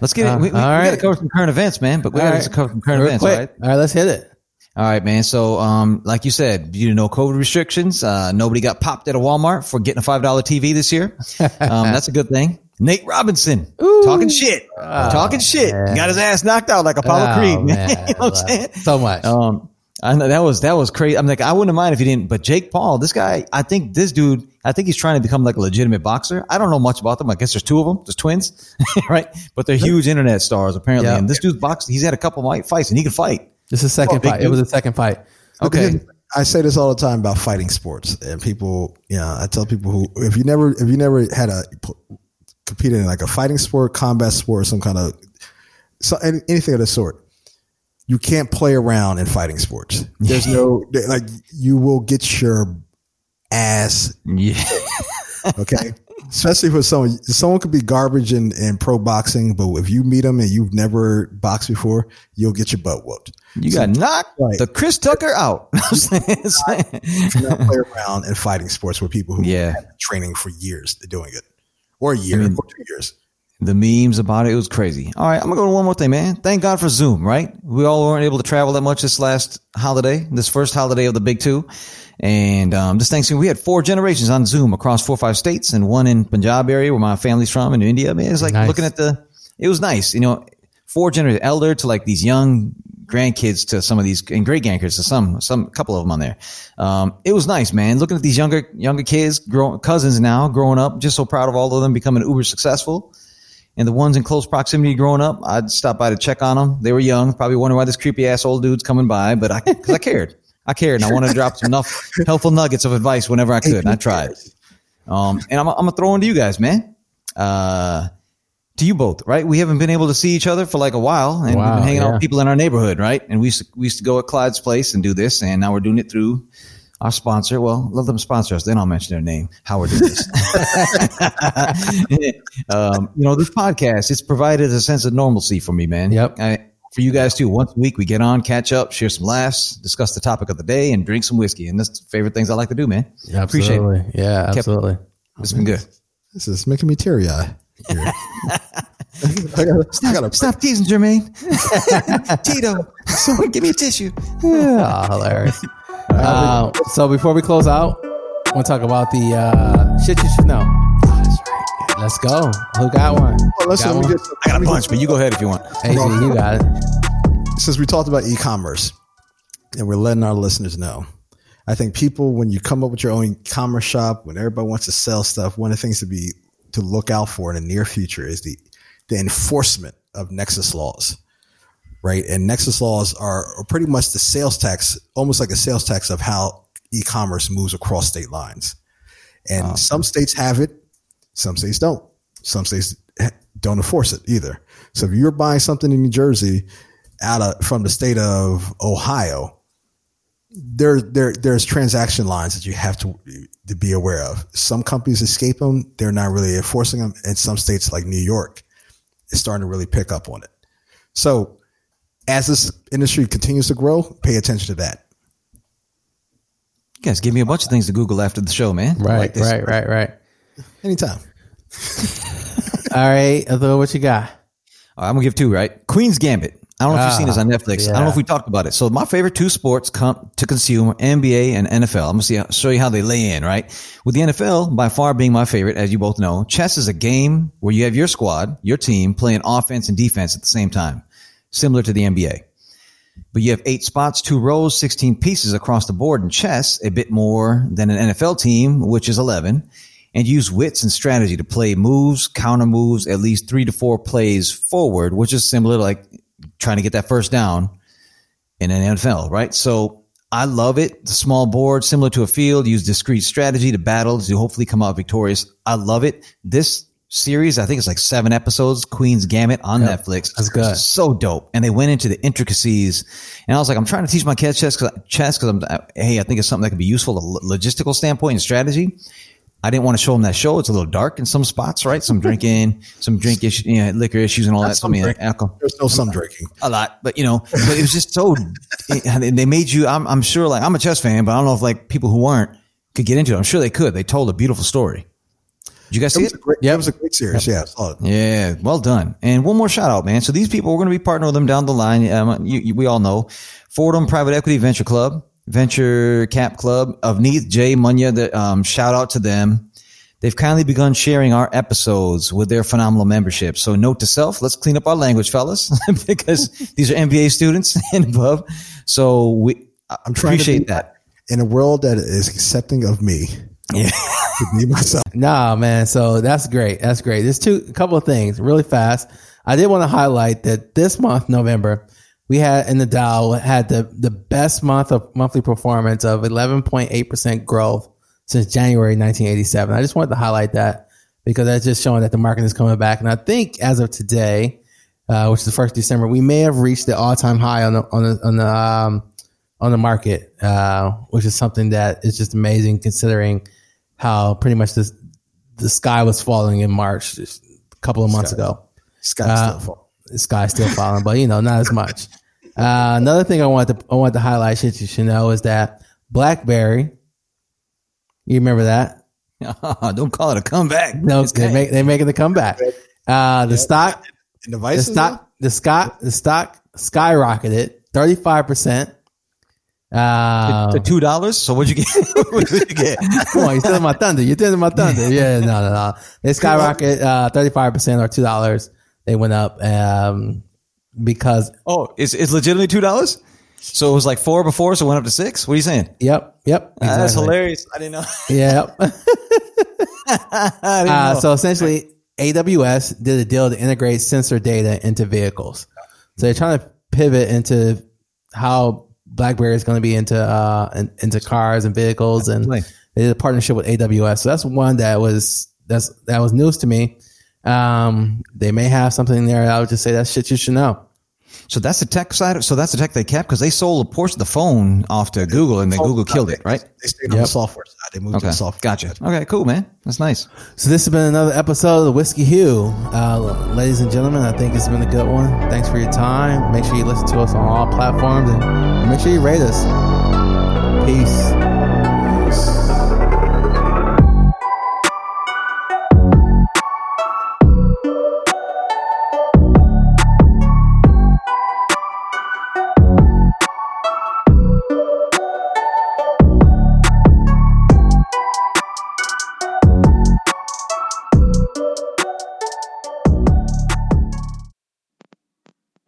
S2: Let's get uh, it. We, we, we got to cover some current events, man. But we got to right. cover some current Real events, quick. right?
S1: All right, let's hit it.
S2: All right, man. So, um, like you said, you know, COVID restrictions. Uh, nobody got popped at a Walmart for getting a five dollar TV this year. Um, that's a good thing. Nate Robinson Ooh. talking shit, oh, talking shit. Got his ass knocked out like Apollo oh, Creed. Man. you know what I'm saying?
S1: So much.
S2: Um, I know that was that was crazy. I'm like, I wouldn't mind if he didn't. But Jake Paul, this guy, I think this dude, I think he's trying to become like a legitimate boxer. I don't know much about them. I guess there's two of them, there's twins, right? But they're huge internet stars apparently. Yeah. And this dude's boxing. He's had a couple of fights and he can fight.
S1: This is second oh, fight. It was a second fight.
S2: Okay.
S3: I say this all the time about fighting sports, and people, you know, I tell people who, if you never, if you never had a competed in like a fighting sport, combat sport, some kind of, so anything of the sort, you can't play around in fighting sports. There's no like you will get your ass.
S2: Yeah.
S3: okay. Especially for someone, someone could be garbage in, in pro boxing, but if you meet them and you've never boxed before, you'll get your butt whooped.
S2: You so, got knocked right. the Chris Tucker out.
S3: You not play around in fighting sports with people who
S2: yeah.
S3: have been training for years doing it, or a year I mean, or two years
S2: the memes about it. It was crazy. All right, I'm gonna go to one more thing, man. Thank God for Zoom, right? We all weren't able to travel that much this last holiday, this first holiday of the big two. And um, this Thanksgiving, we had four generations on Zoom across four or five states and one in Punjab area where my family's from in India. I mean, it like nice. looking at the, it was nice, you know, four generations, elder to like these young grandkids to some of these and great grandkids to some, some couple of them on there. Um, it was nice, man. Looking at these younger, younger kids, grow, cousins now growing up, just so proud of all of them becoming uber successful. And the ones in close proximity growing up, I'd stop by to check on them. They were young, probably wondering why this creepy ass old dude's coming by, but I, cause I cared. I cared and I wanted to drop some enough helpful nuggets of advice whenever I could. And I tried. Um, and I'm, I'm gonna throw into you guys, man. Uh, to you both, right? We haven't been able to see each other for like a while and wow, we've been hanging yeah. out with people in our neighborhood, right? And we used, to, we used to go at Clyde's place and do this. And now we're doing it through our sponsor. Well, let them sponsor us. Then I'll mention their name. Howard this. um, you know, this podcast, it's provided a sense of normalcy for me, man.
S1: Yep.
S2: I, for you guys too. Once a week, we get on, catch up, share some laughs, discuss the topic of the day, and drink some whiskey. And that's favorite things I like to do, man.
S1: Yeah, Appreciate it. Yeah, absolutely. Kept,
S2: it's been good.
S3: This is making me teary eye.
S2: I gotta, stop, I gotta stop teasing, Jermaine. Tito, someone give me a tissue.
S1: Yeah, oh, hilarious. Uh, so before we close out, I want to talk about the uh, shit you should know. Let's go. Who got one?
S3: Well, listen,
S2: got one? Get, I got a bunch, but you go ahead if you want.
S1: AG, you got it.
S3: Since we talked about e-commerce, and we're letting our listeners know, I think people, when you come up with your own e-commerce shop, when everybody wants to sell stuff, one of the things to be to look out for in the near future is the the enforcement of Nexus laws right? And Nexus laws are, are pretty much the sales tax, almost like a sales tax of how e-commerce moves across state lines. And wow. some states have it, some states don't. Some states don't enforce it either. So if you're buying something in New Jersey out of from the state of Ohio, there, there, there's transaction lines that you have to to be aware of. Some companies escape them; they're not really enforcing them. And some states, like New York, is starting to really pick up on it. So, as this industry continues to grow, pay attention to that.
S2: You guys give me a bunch of things to Google after the show, man.
S1: Right,
S2: like
S1: right, right, right.
S3: Anytime.
S1: All right, Athul, what you got?
S2: All right, I'm gonna give two, right? Queen's Gambit. I don't know if you've seen this ah, on Netflix. I don't know if we talked about it. So my favorite two sports come to consume NBA and NFL. I'm gonna see, show you how they lay in, right? With the NFL by far being my favorite, as you both know, chess is a game where you have your squad, your team playing offense and defense at the same time, similar to the NBA. But you have eight spots, two rows, 16 pieces across the board in chess, a bit more than an NFL team, which is 11. And use wits and strategy to play moves, counter moves, at least three to four plays forward, which is similar to like trying to get that first down in an NFL, right? So I love it. The small board, similar to a field, use discrete strategy to battle to hopefully come out victorious. I love it. This series, I think it's like seven episodes, Queen's Gambit on Netflix.
S1: that's good.
S2: So dope. And they went into the intricacies. And I was like, I'm trying to teach my kids chess because chess, because I'm, hey, I think it's something that could be useful, a logistical standpoint and strategy. I didn't want to show them that show. It's a little dark in some spots, right? Some drinking, some drink issue, you know, liquor issues and all that.
S3: some
S2: alcohol
S3: There's no some drinking.
S2: a lot, but you know, but it was just so. and they made you. I'm, I'm sure, like I'm a chess fan, but I don't know if like people who aren't could get into it. I'm sure they could. They told a beautiful story. Did you guys see it?
S3: great, yeah, it was a great series. Yeah, saw it.
S2: Yeah, well done. And one more shout out, man. So these people, we're going to be partnering with them down the line. Um, you, you, we all know Fordham Private Equity Venture Club, Venture Cap Club of Neath J Munya. The, um, shout out to them. They've kindly begun sharing our episodes with their phenomenal membership. So note to self, let's clean up our language, fellas, because these are MBA students and above. So we
S3: I'm trying to
S2: appreciate
S3: be-
S2: that.
S3: In a world that is accepting of me,
S2: Yeah.
S3: to be myself.
S1: Nah, man. So that's great. That's great. There's two, a couple of things really fast. I did want to highlight that this month, November, we had in the Dow had the, the best month of monthly performance of 11.8% growth since January 1987. I just wanted to highlight that because that's just showing that the market is coming back. And I think as of today, uh, which is the first December, we may have reached the all time high on the, on the, on the, um, on the market, uh, which is something that is just amazing considering how pretty much this, the sky was falling in March just a couple of months ago.
S3: Sky's
S1: Uh,
S3: still falling.
S1: The sky's still falling, but you know, not as much. Uh, another thing I wanted to I wanted to highlight, shit you should know, is that BlackBerry. You remember that?
S2: Don't call it a comeback.
S1: No,
S2: It's
S1: they make they're making the comeback. Uh, the stock,
S3: And
S1: the
S3: devices.
S1: stock, the stock, the stock skyrocketed thirty five percent. Uh,
S2: to two dollars. So what'd you get? what'd you get?
S1: Come on, you're stealing my thunder. You're stealing my thunder. Yeah, no, no, no. They skyrocket uh, 35% or $2. They went up um, because,
S2: Oh, it's it's legitimately two dollars. So it was like four before, so it went up to six. What are you saying?
S1: yep, yep.
S2: Ah, That's hilarious. I didn't know.
S1: Yep.
S2: I didn't
S1: Uh,
S2: know.
S1: so essentially, AWS did a deal to integrate sensor data into vehicles. So they're trying to pivot into how BlackBerry is going to be into uh, into cars and vehicles, and they did a partnership with AWS. So that's one that was that's that was news to me. Um, they may have something there. I would just say that's shit you should know.
S2: so that's the tech side. of- So that's the tech they kept because they sold a portion of the phone off to Google, and then Google killed it, right?
S3: They stayed on the software side. They moved to
S2: Okay,
S3: the software.
S2: gotcha. Okay, cool, man. That's nice.
S1: So this has been another episode of the Whiskey Hue. Uh, ladies and gentlemen, I think it's been a good one. Thanks for your time. Make sure you listen to us on all platforms and make sure you rate us.